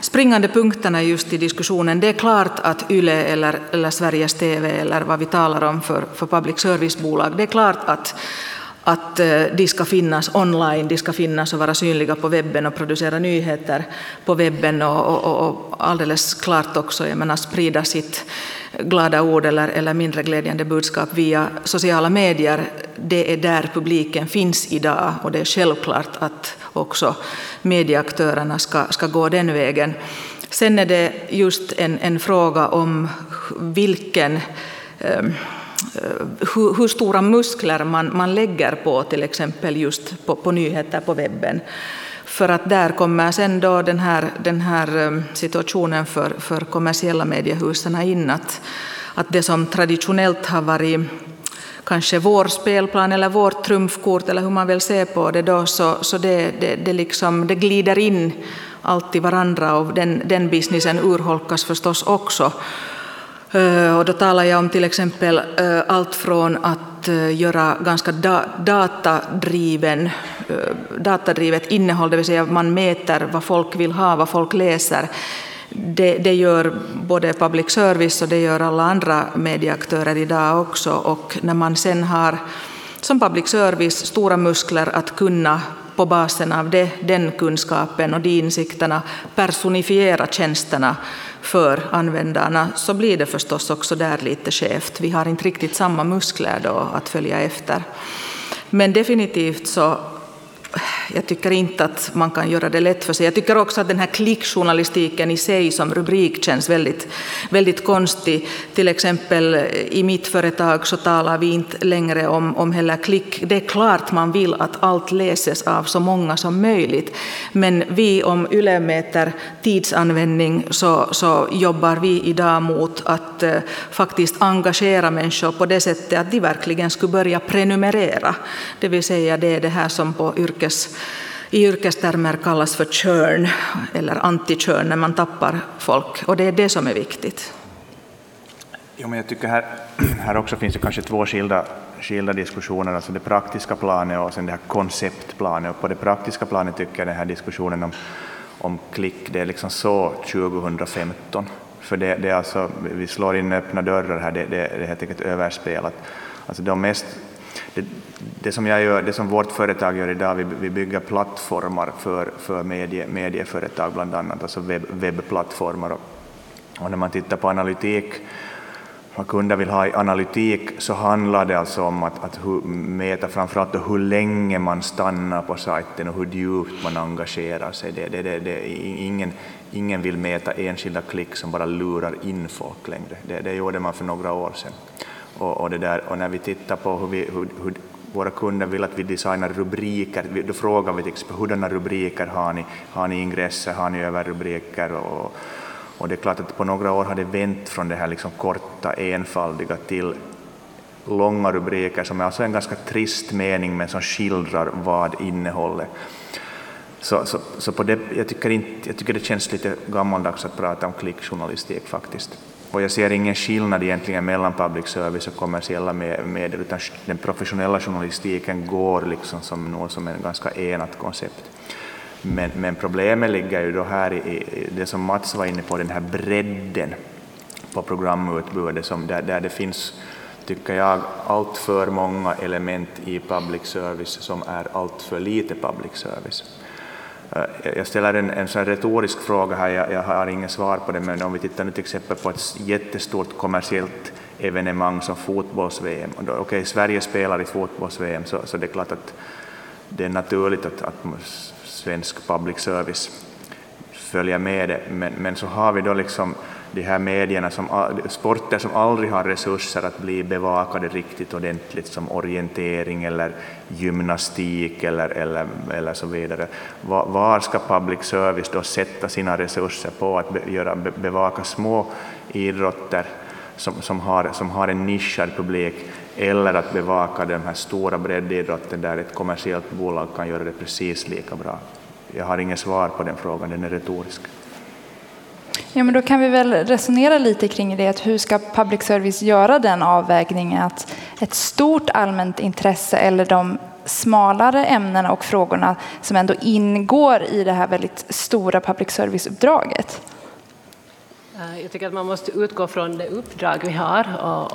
springande punkterna just i diskussionen. Det är klart att YLE eller, eller Sveriges TV eller vad vi talar om för, för public service-bolag, det är klart att, att eh, de ska finnas online, de ska finnas och vara synliga på webben och producera nyheter på webben och, och, och alldeles klart också jag menar, sprida sitt glada ord eller, eller mindre glädjande budskap via sociala medier. Det är där publiken finns idag och det är självklart att också medieaktörerna ska, ska gå den vägen. Sen är det just en, en fråga om vilken Eh, Eh, hur, hur, stora muskler man, man lägger på till exempel just på, på nyheter på webben. För att där kommer sen då den här, den här eh, situationen för, för kommersiella mediehusen in att, att det som traditionellt har varit kanske vår spelplan eller vårt trumfkort eller hur man vill se på det då, så, så det, det, det, liksom, det glider in allt i varandra och den, den businessen urholkas förstås också. Eh, och då talar jag om till exempel eh, allt från att eh, göra ganska datadriven, datadrivet innehåll, det vill säga man mäter vad folk vill ha, vad folk läser. Det, det, gör både public service och det gör alla andra medieaktörer idag också. Och när man sen har som public service stora muskler att kunna på basen av det, den kunskapen och de insikterna personifiera tjänsterna för användarna så blir det förstås också där lite skevt. Vi har inte riktigt samma muskler då att följa efter. Men definitivt så jag tycker inte att man kan göra det lätt för sig. Jag tycker också att den här klickjournalistiken i sig som rubrik känns väldigt, väldigt konstig. Till exempel eh, i mitt företag så talar vi inte längre om, om hela klick. Det är klart man vill att allt läses av så många som möjligt. Men vi om YLE mäter tidsanvändning så, så jobbar vi idag mot att eh, faktiskt engagera människor på det sättet att de verkligen skulle börja prenumerera. Det vill säga det är det här som på yrkes i yrkestermer kallas för churn eller anti-churn när man tappar folk och det är det som är viktigt. Jo, men jag tycker här, här också finns det kanske två skilda, skilda diskussioner, alltså det praktiska planet och sen det här konceptplanet. Och på det praktiska planet tycker jag den här diskussionen om, om klick, det är liksom så 2015. För det, det är alltså, vi slår in öppna dörrar här, det, det, det är helt enkelt överspelat. Alltså de mest det, det, som jag gör, det som vårt företag gör idag, vi, vi bygger plattformar för, för medie, medieföretag bland annat, alltså webb, webbplattformar. Och, och när man tittar på analytik, vad kunder vill ha i analytik, så handlar det alltså om att, att hur, mäta framförallt hur länge man stannar på sajten och hur djupt man engagerar sig. Det, det, det, det, ingen, ingen vill mäta enskilda klick som bara lurar in folk längre. Det, det gjorde man för några år sedan. Och, och, det där, och när vi tittar på hur, vi, hur, hur våra kunder vill att vi designar rubriker, då frågar vi till exempel hurdana rubriker har ni? Har ni ingresser, har ni överrubriker? Och, och det är klart att på några år har det vänt från det här liksom korta, enfaldiga till långa rubriker som är alltså en ganska trist mening men som skildrar vad innehållet så, så, så på det, jag, tycker inte, jag tycker det känns lite gammaldags att prata om klickjournalistik faktiskt. Och jag ser ingen skillnad egentligen mellan public service och kommersiella medier, utan den professionella journalistiken går liksom som något som en ett ganska enat koncept. Men, men, problemet ligger ju då här i, i, det som Mats var inne på, den här bredden på programutbudet, som där, där det finns, tycker jag, allt för många element i public service som är allt för lite public service. Eh, jag ställer en, en sån retorisk fråga här, jag, jag har inget svar på det, men om vi tittar nu till exempel på ett jättestort kommersiellt evenemang som fotbolls-VM, okej, okay, Sverige spelar i fotbolls-VM, så, så det är klart att det är naturligt att, att svensk public service följer med det, men, men så har vi då liksom de här medierna, som, sporter som aldrig har resurser att bli bevakade riktigt ordentligt som orientering eller gymnastik eller, eller, eller så vidare. Var, var ska public service då sätta sina resurser på att be, göra, bevaka små idrotter som, som, har, som har en nischad publik eller att bevaka den här stora breddidrotten där ett kommersiellt bolag kan göra det precis lika bra? Jag har inget svar på den frågan, den är retorisk. Ja, men då kan vi väl resonera lite kring det, att hur ska public service göra den avvägningen att ett stort allmänt intresse eller de smalare ämnena och frågorna som ändå ingår i det här väldigt stora public service-uppdraget? Jag tycker att man måste utgå från det uppdrag vi har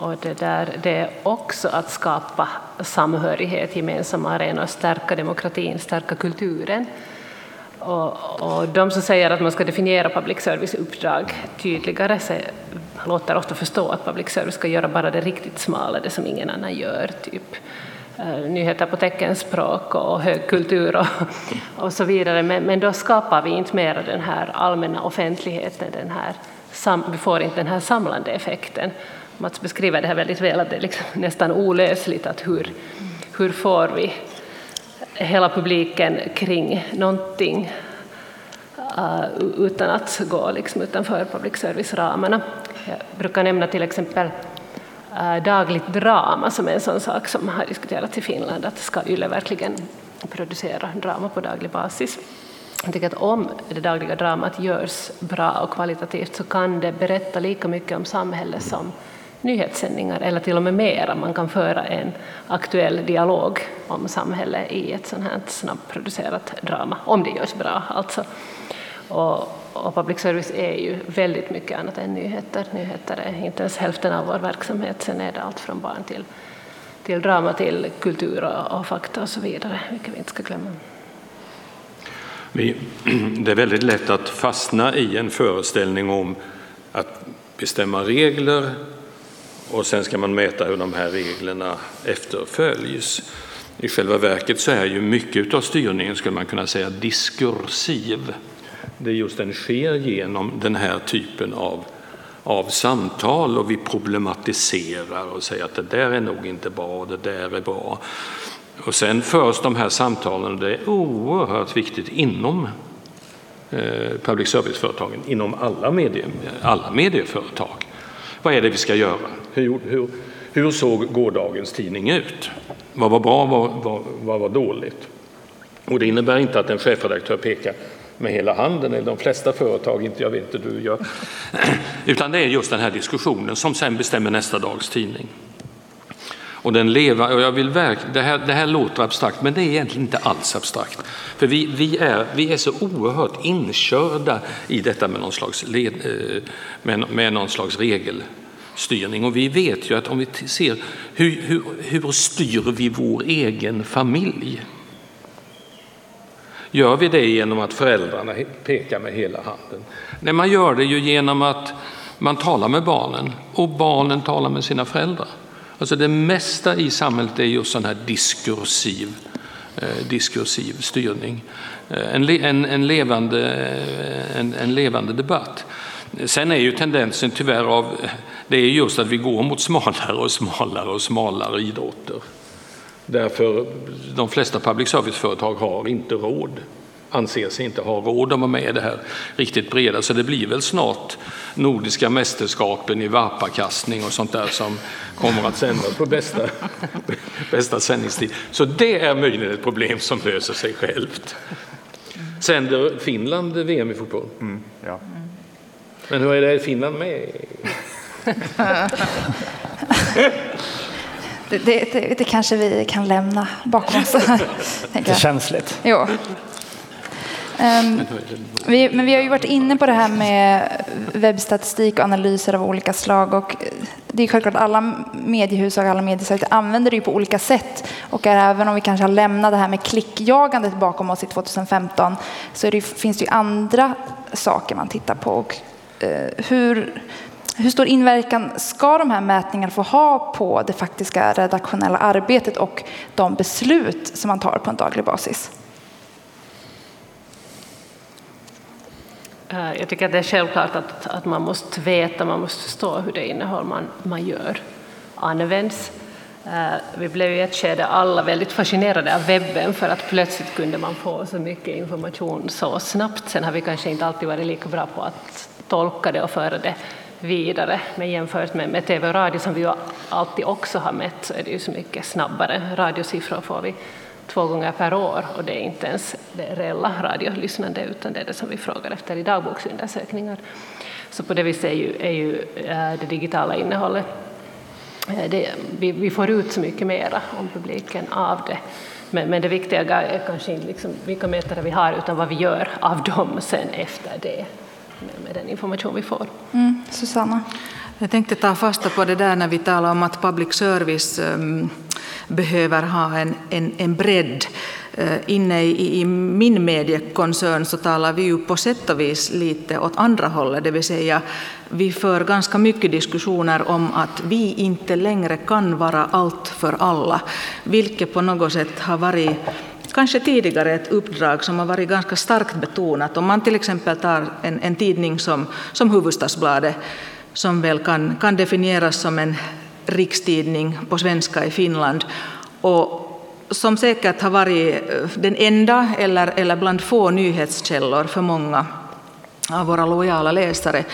och, det, där, det är också att skapa samhörighet, gemensamma arenor, stärka demokratin, stärka kulturen. Och, och de som säger att man ska definiera public service-uppdrag tydligare så låter ofta förstå att public service ska göra bara det riktigt smala, det som ingen annan gör, typ eh, nyheter på teckenspråk och högkultur och, och så vidare. Men, men då skapar vi inte mer den här allmänna offentligheten, den här, vi får inte den här samlande effekten. Mats beskriver det här väldigt väl, att det är liksom nästan olösligt att hur, hur får vi hela publiken kring någonting uh, utan att gå liksom utanför public service-ramarna. Jag brukar nämna till exempel uh, dagligt drama som är en sån sak som har diskuterats i Finland, att ska YLE verkligen producera drama på daglig basis? Jag tycker att om det dagliga dramat görs bra och kvalitativt så kan det berätta lika mycket om samhället som nyhetssändningar eller till och med mera. Man kan föra en aktuell dialog om samhället i ett sånt här snabbproducerat drama, om det görs bra alltså. Och, och public service är ju väldigt mycket annat än nyheter. Nyheter är inte ens hälften av vår verksamhet, sen är det allt från barn till, till drama, till kultur och, och fakta och så vidare, vilket vi inte ska glömma. Vi, det är väldigt lätt att fastna i en föreställning om att bestämma regler och sen ska man mäta hur de här reglerna efterföljs. I själva verket så är ju mycket av styrningen, skulle man kunna säga, diskursiv. Det är just den sker genom den här typen av, av samtal och vi problematiserar och säger att det där är nog inte bra, det där är bra. Och sen förs de här samtalen, och det är oerhört viktigt inom eh, public service-företagen, inom alla, medie, alla medieföretag. Vad är det vi ska göra? Hur, hur, hur såg gårdagens tidning ut? Vad var bra, vad, vad, vad var dåligt? Och det innebär inte att en chefredaktör pekar med hela handen, eller de flesta företag, inte jag vet hur du gör. Utan det är just den här diskussionen som sen bestämmer nästa dags tidning. Och den lever, och jag vill verk, det, här, det här låter abstrakt, men det är egentligen inte alls abstrakt. För vi, vi, är, vi är så oerhört inkörda i detta med någon slags, led, eh, med, med någon slags regelstyrning. Och vi vet ju att om vi ser hur, hur, hur styr vi vår egen familj? Gör vi det genom att föräldrarna pekar med hela handen? Nej, man gör det ju genom att man talar med barnen och barnen talar med sina föräldrar. Alltså det mesta i samhället är just sån här diskursiv, eh, diskursiv styrning. Eh, en, en, en, levande, eh, en, en, levande debatt. Sen är ju tendensen tyvärr av, det är just att vi går mot smalare och smalare och smalare idrotter. Därför de flesta public service-företag har inte råd anser sig inte ha råd att vara med i det här riktigt breda. Så det blir väl snart Nordiska mästerskapen i varpakastning och sånt där som kommer att sändas på bästa, bästa sändningstid. Så det är möjligen ett problem som löser sig självt. Sänder Finland VM i fotboll? Mm, ja. Men hur är det, i Finland med? Det, det, det, det, kanske vi kan lämna bakom oss. Det är känsligt. Jo. Um, vi, men vi har ju varit inne på det här med webbstatistik och analyser av olika slag. Och det är självklart alla mediehus och alla mediesajter använder det på olika sätt. Och även om vi kanske har lämnat det här med klickjagandet bakom oss i 2015 så det, finns det ju andra saker man tittar på. Och, uh, hur, hur stor inverkan ska de här mätningarna få ha på det faktiska redaktionella arbetet och de beslut som man tar på en daglig basis? Eh, jag tycker att det är självklart att, att man måste veta, man måste förstå hur det innehåll man, man gör används. Eh, vi blev i ett skede alla väldigt fascinerade av webben för att plötsligt kunde man få så mycket information så snabbt. Sen har vi kanske inte alltid varit lika bra på att tolka det och föra det vidare. Men jämfört med, med tv och radio som vi ju alltid också har mätt så är det ju så mycket snabbare. Radiosiffror får vi två gånger per år och det är inte ens det reella radiolyssnande utan det är det som vi frågar efter i dagboksundersökningar. Så på det viset är ju, är ju eh, det digitala innehållet, eh, det, vi, vi, får ut så mycket mera om publiken av det. Men, men det viktiga är kanske inte liksom vilka mätare vi har utan vad vi gör av dem sen efter det med, med den information vi får. Mm, Susanna? Jag tänkte ta fasta på det där när vi talar om att public service um, behöver ha en, en, en bredd. Eh, inne i, i, min mediekoncern så talar vi ju på sätt och vis lite åt andra hållet, det vill säga vi för ganska mycket diskussioner om att vi inte längre kan vara allt för alla, vilket på något sätt har varit kanske tidigare ett uppdrag som har varit ganska starkt betonat. Om man till exempel tar en, en tidning som, som Hufvudstadsbladet som väl kan, kan definieras som en rikstidning på svenska i Finland och som säkert har varit eh, den enda eller, eller bland få nyhetskällor för många av våra lojala läsare.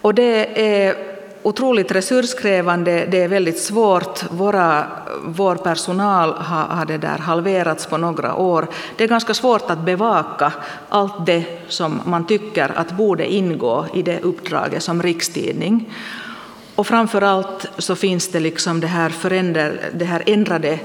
Och det är otroligt resurskrävande, det är väldigt svårt. Våra, vår personal har, har det där halverats på några år. Det är ganska svårt att bevaka allt det som man tycker att borde ingå i det uppdraget som rikstidning. Och framför allt så finns det liksom det här, det här ändrade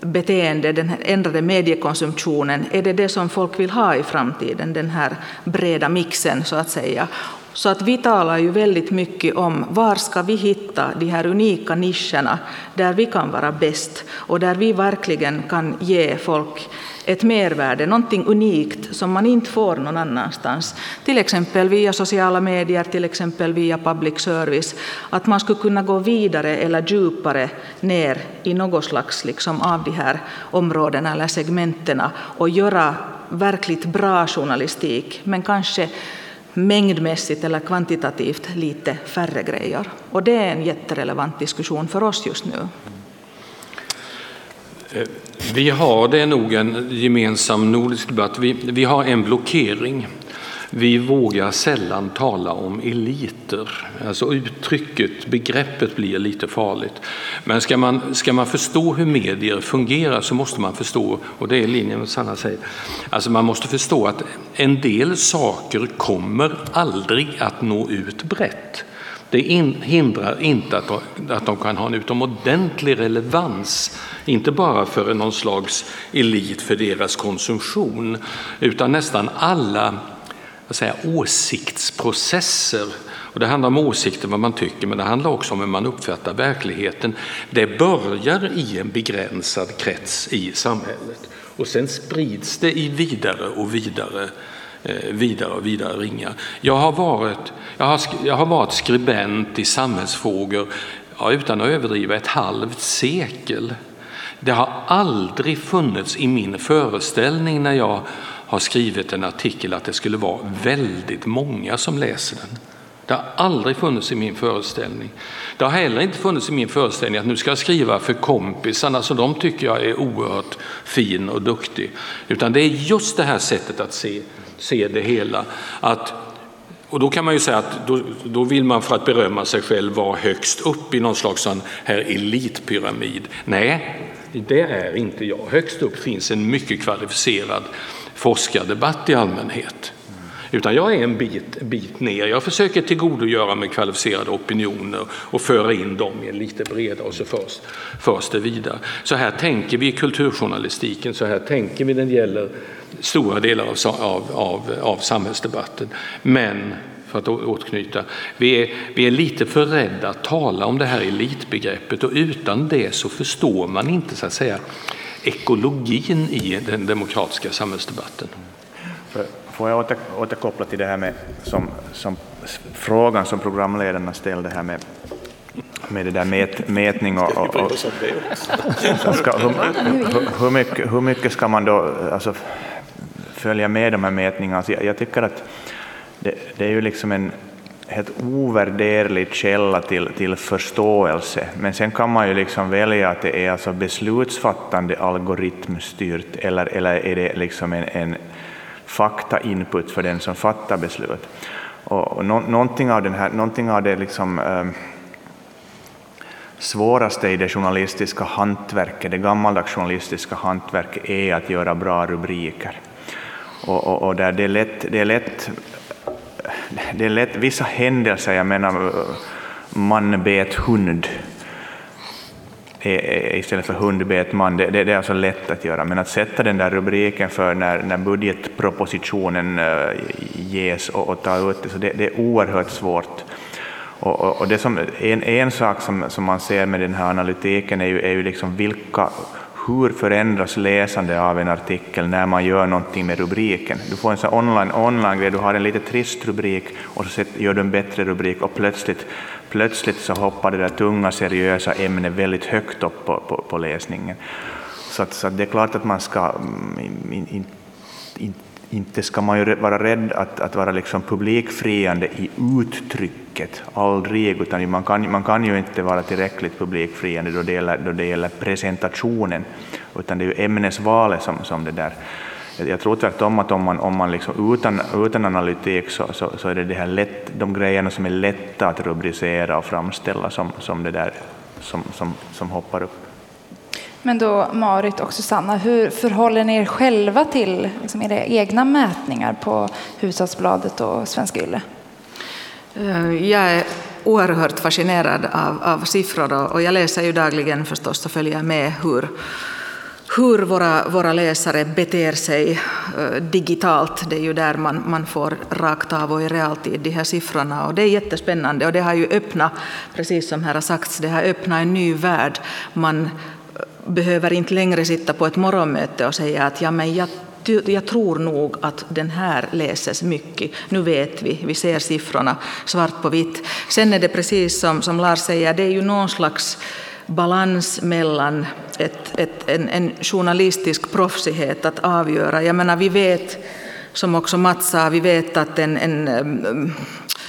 beteende, den ändrade mediekonsumtionen, är det det som folk vill ha i framtiden, den här breda mixen så att säga. Så att vi talar ju väldigt mycket om var ska vi hitta de här unika nischerna där vi kan vara bäst och där vi verkligen kan ge folk ett mervärde, någonting unikt som man inte får någon annanstans. Till exempel via sociala medier, till exempel via public service. Att man skulle kunna gå vidare eller djupare ner i något slags liksom av de här områdena eller segmenten och göra verkligt bra journalistik, men kanske mängdmässigt eller kvantitativt lite färre grejer. Och det är en jätterelevant diskussion för oss just nu. Eh, vi har, det är nog en gemensam nordisk debatt, vi, vi har en blockering. Vi vågar sällan tala om eliter. Alltså uttrycket, begreppet blir lite farligt. Men ska man, ska man förstå hur medier fungerar så måste man förstå, och det är linjen med Sanna säger, alltså man måste förstå att en del saker kommer aldrig att nå ut brett. Det hindrar inte att de, att de kan ha en utomordentlig relevans, inte bara för någon slags elit för deras konsumtion, utan nästan alla säga, åsiktsprocesser. Och det handlar om åsikter, vad man tycker, men det handlar också om hur man uppfattar verkligheten. Det börjar i en begränsad krets i samhället och sen sprids det i vidare och vidare Eh, vidare och vidare ringar. Jag har varit, jag har, jag har varit skribent i samhällsfrågor, ja, utan att överdriva, ett halvt sekel. Det har aldrig funnits i min föreställning när jag har skrivit en artikel att det skulle vara väldigt många som läser den. Det har aldrig funnits i min föreställning. Det har heller inte funnits i min föreställning att nu ska jag skriva för kompisarna, så de tycker jag är oerhört fin och duktig. Utan det är just det här sättet att se se det hela. Att, och då kan man ju säga att då, då vill man för att berömma sig själv vara högst upp i någon slags sån här elitpyramid. Nej, det är inte jag. Högst upp finns en mycket kvalificerad forskardebatt i allmänhet. Utan jag är en bit, bit ner. Jag försöker tillgodogöra mig kvalificerade opinioner och föra in dem i en lite bredare och så förs, förs det vidare. Så här tänker vi i kulturjournalistiken, så här tänker vi när det gäller stora delar av, av, av, av samhällsdebatten. Men för att återknyta, vi är, vi är lite för rädda att tala om det här elitbegreppet och utan det så förstår man inte så att säga ekologin i den demokratiska samhällsdebatten. Får jag åter, återkoppla till det här med som, som frågan som programledarna ställde här med med det där mät, mätning och, och, och ska, hur, hur, mycket, hur mycket ska man då alltså, följa med de här mätningarna? Alltså jag, jag tycker att det, det, är ju liksom en helt ovärderlig källa till, till förståelse, men sen kan man ju liksom välja att det är alltså beslutsfattande algoritmstyrt eller, eller är det liksom en, en faktainput för den som fattar beslut. Och, och no, någonting av, den här, någonting av det liksom, eh, svåraste i det journalistiska hantverket, det gammaldags journalistiska hantverket, är att göra bra rubriker. Och, och, och där det är lätt, det är lätt, det är lätt, vissa händelser, jag menar man bet hund, istället för hund bet man, det, det, det, är alltså lätt att göra, men att sätta den där rubriken för när, när budgetpropositionen eh, ges och, och ta ut det, så det, det är oerhört svårt. Och, och, och, det som, en, en sak som, som man ser med den här analytiken är ju, är ju liksom vilka, hur förändras läsande av en artikel när man gör någonting med rubriken. Du får en sån online, online grej, du har en lite trist rubrik och så gör du en bättre rubrik och plötsligt, plötsligt så hoppar det där tunga seriösa ämnet väldigt högt upp på, på, på läsningen. Så, att, så att det är klart att man ska mm, in, in, in, inte ska man ju vara rädd att, att vara liksom publikfriande i uttrycket, aldrig, utan man kan, man kan ju inte vara tillräckligt publikfriande då det gäller, då det gäller presentationen, utan det är ju ämnesvalet som, som det där jag tror tvärtom att om man, om man liksom utan, utan analytik så, så, så är det, det här lätt, de grejerna som är lätta att rubricera och framställa som, som det där som, som, som hoppar upp. Men då Marit och Susanna, hur förhåller ni er själva till liksom, era egna mätningar på Hushållsbladet och Svenska Yle? Eh, jag är oerhört fascinerad av, av siffror och, jag läser ju dagligen förstås och följer med hur, hur våra, våra läsare beter sig eh, digitalt. Det är ju där man, man får rakt av och i realtid de här siffrorna. Och det är jättespännande och det har ju öppnat, precis som här har sagts, det har öppnat en ny värld. Man behöver inte längre sitta på ett morgonmöte och säga att ja, men jag jag tror nog att den här läses mycket. Nu vet vi, vi ser siffrorna svart på vitt. Sen är det precis som, som Lars säger, det är ju någon slags balans mellan ett, ett, en, en journalistisk proffsighet att avgöra. Jag menar, vi vet, som också Mats sa, vi vet att en, en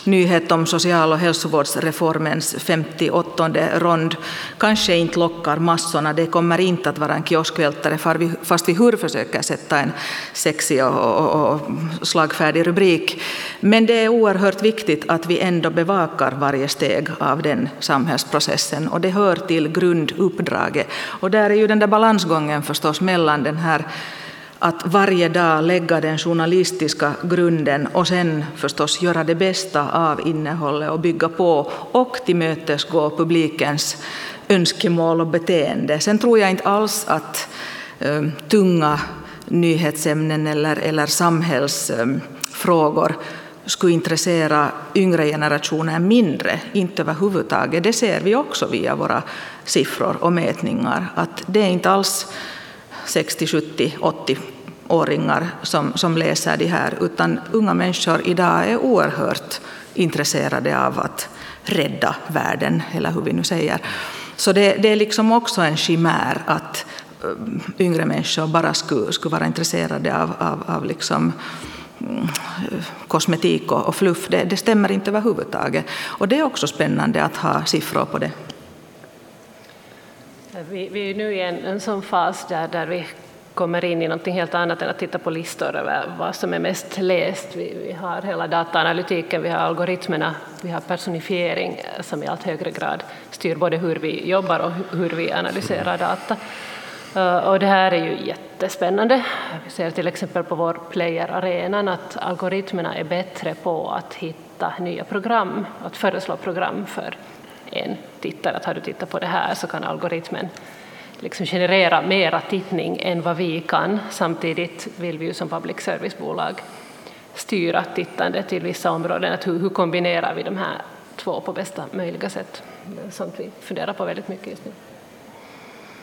nyhet om social och hälsovårdsreformens 58 rond kanske inte lockar massorna. Det kommer inte att vara en kioskvältare fast vi hur försöker sätta en sexig och, och, och slagfärdig rubrik. Men det är oerhört viktigt att vi ändå bevakar varje steg av den samhällsprocessen och det hör till grunduppdraget. Och där är ju den där balansgången förstås mellan den här att varje dag lägga den journalistiska grunden och sen förstås göra det bästa av innehållet och bygga på och tillmötesgå publikens önskemål och beteende. Sen tror jag inte alls att eh, tunga nyhetsämnen eller, eller samhällsfrågor eh, skulle intressera yngre generationer mindre, inte överhuvudtaget. Det ser vi också via våra siffror och mätningar, att det är inte alls 60, 70, 80 åringar som, som läser det här, utan unga människor idag är oerhört intresserade av att rädda världen, eller hur vi nu säger. Så det, det är liksom också en chimär att eh, yngre människor bara skulle, skulle vara intresserade av, av, av liksom, mm, kosmetik och, och fluff. Det, det stämmer inte överhuvudtaget. Och det är också spännande att ha siffror på det. Vi, vi är nu i en, en sån fas där, där vi kommer in i något helt annat än att titta på listor över vad som är mest läst. Vi, vi har hela dataanalytiken, vi har algoritmerna, vi har personifiering som i allt högre grad styr både hur vi jobbar och hur vi analyserar data. Eh, och det här är ju jättespännande. Vi ser till exempel på vår playerarenan att algoritmerna är bättre på att hitta nya program, att föreslå program för en tittare. Att har du tittat på det här så kan algoritmen liksom generera mera tittning än vad vi kan. Samtidigt vill vi ju som public service-bolag styra tittandet till vissa områden. Att hur, hur kombinerar vi de här två på bästa möjliga sätt? Sånt vi funderar på väldigt mycket just nu.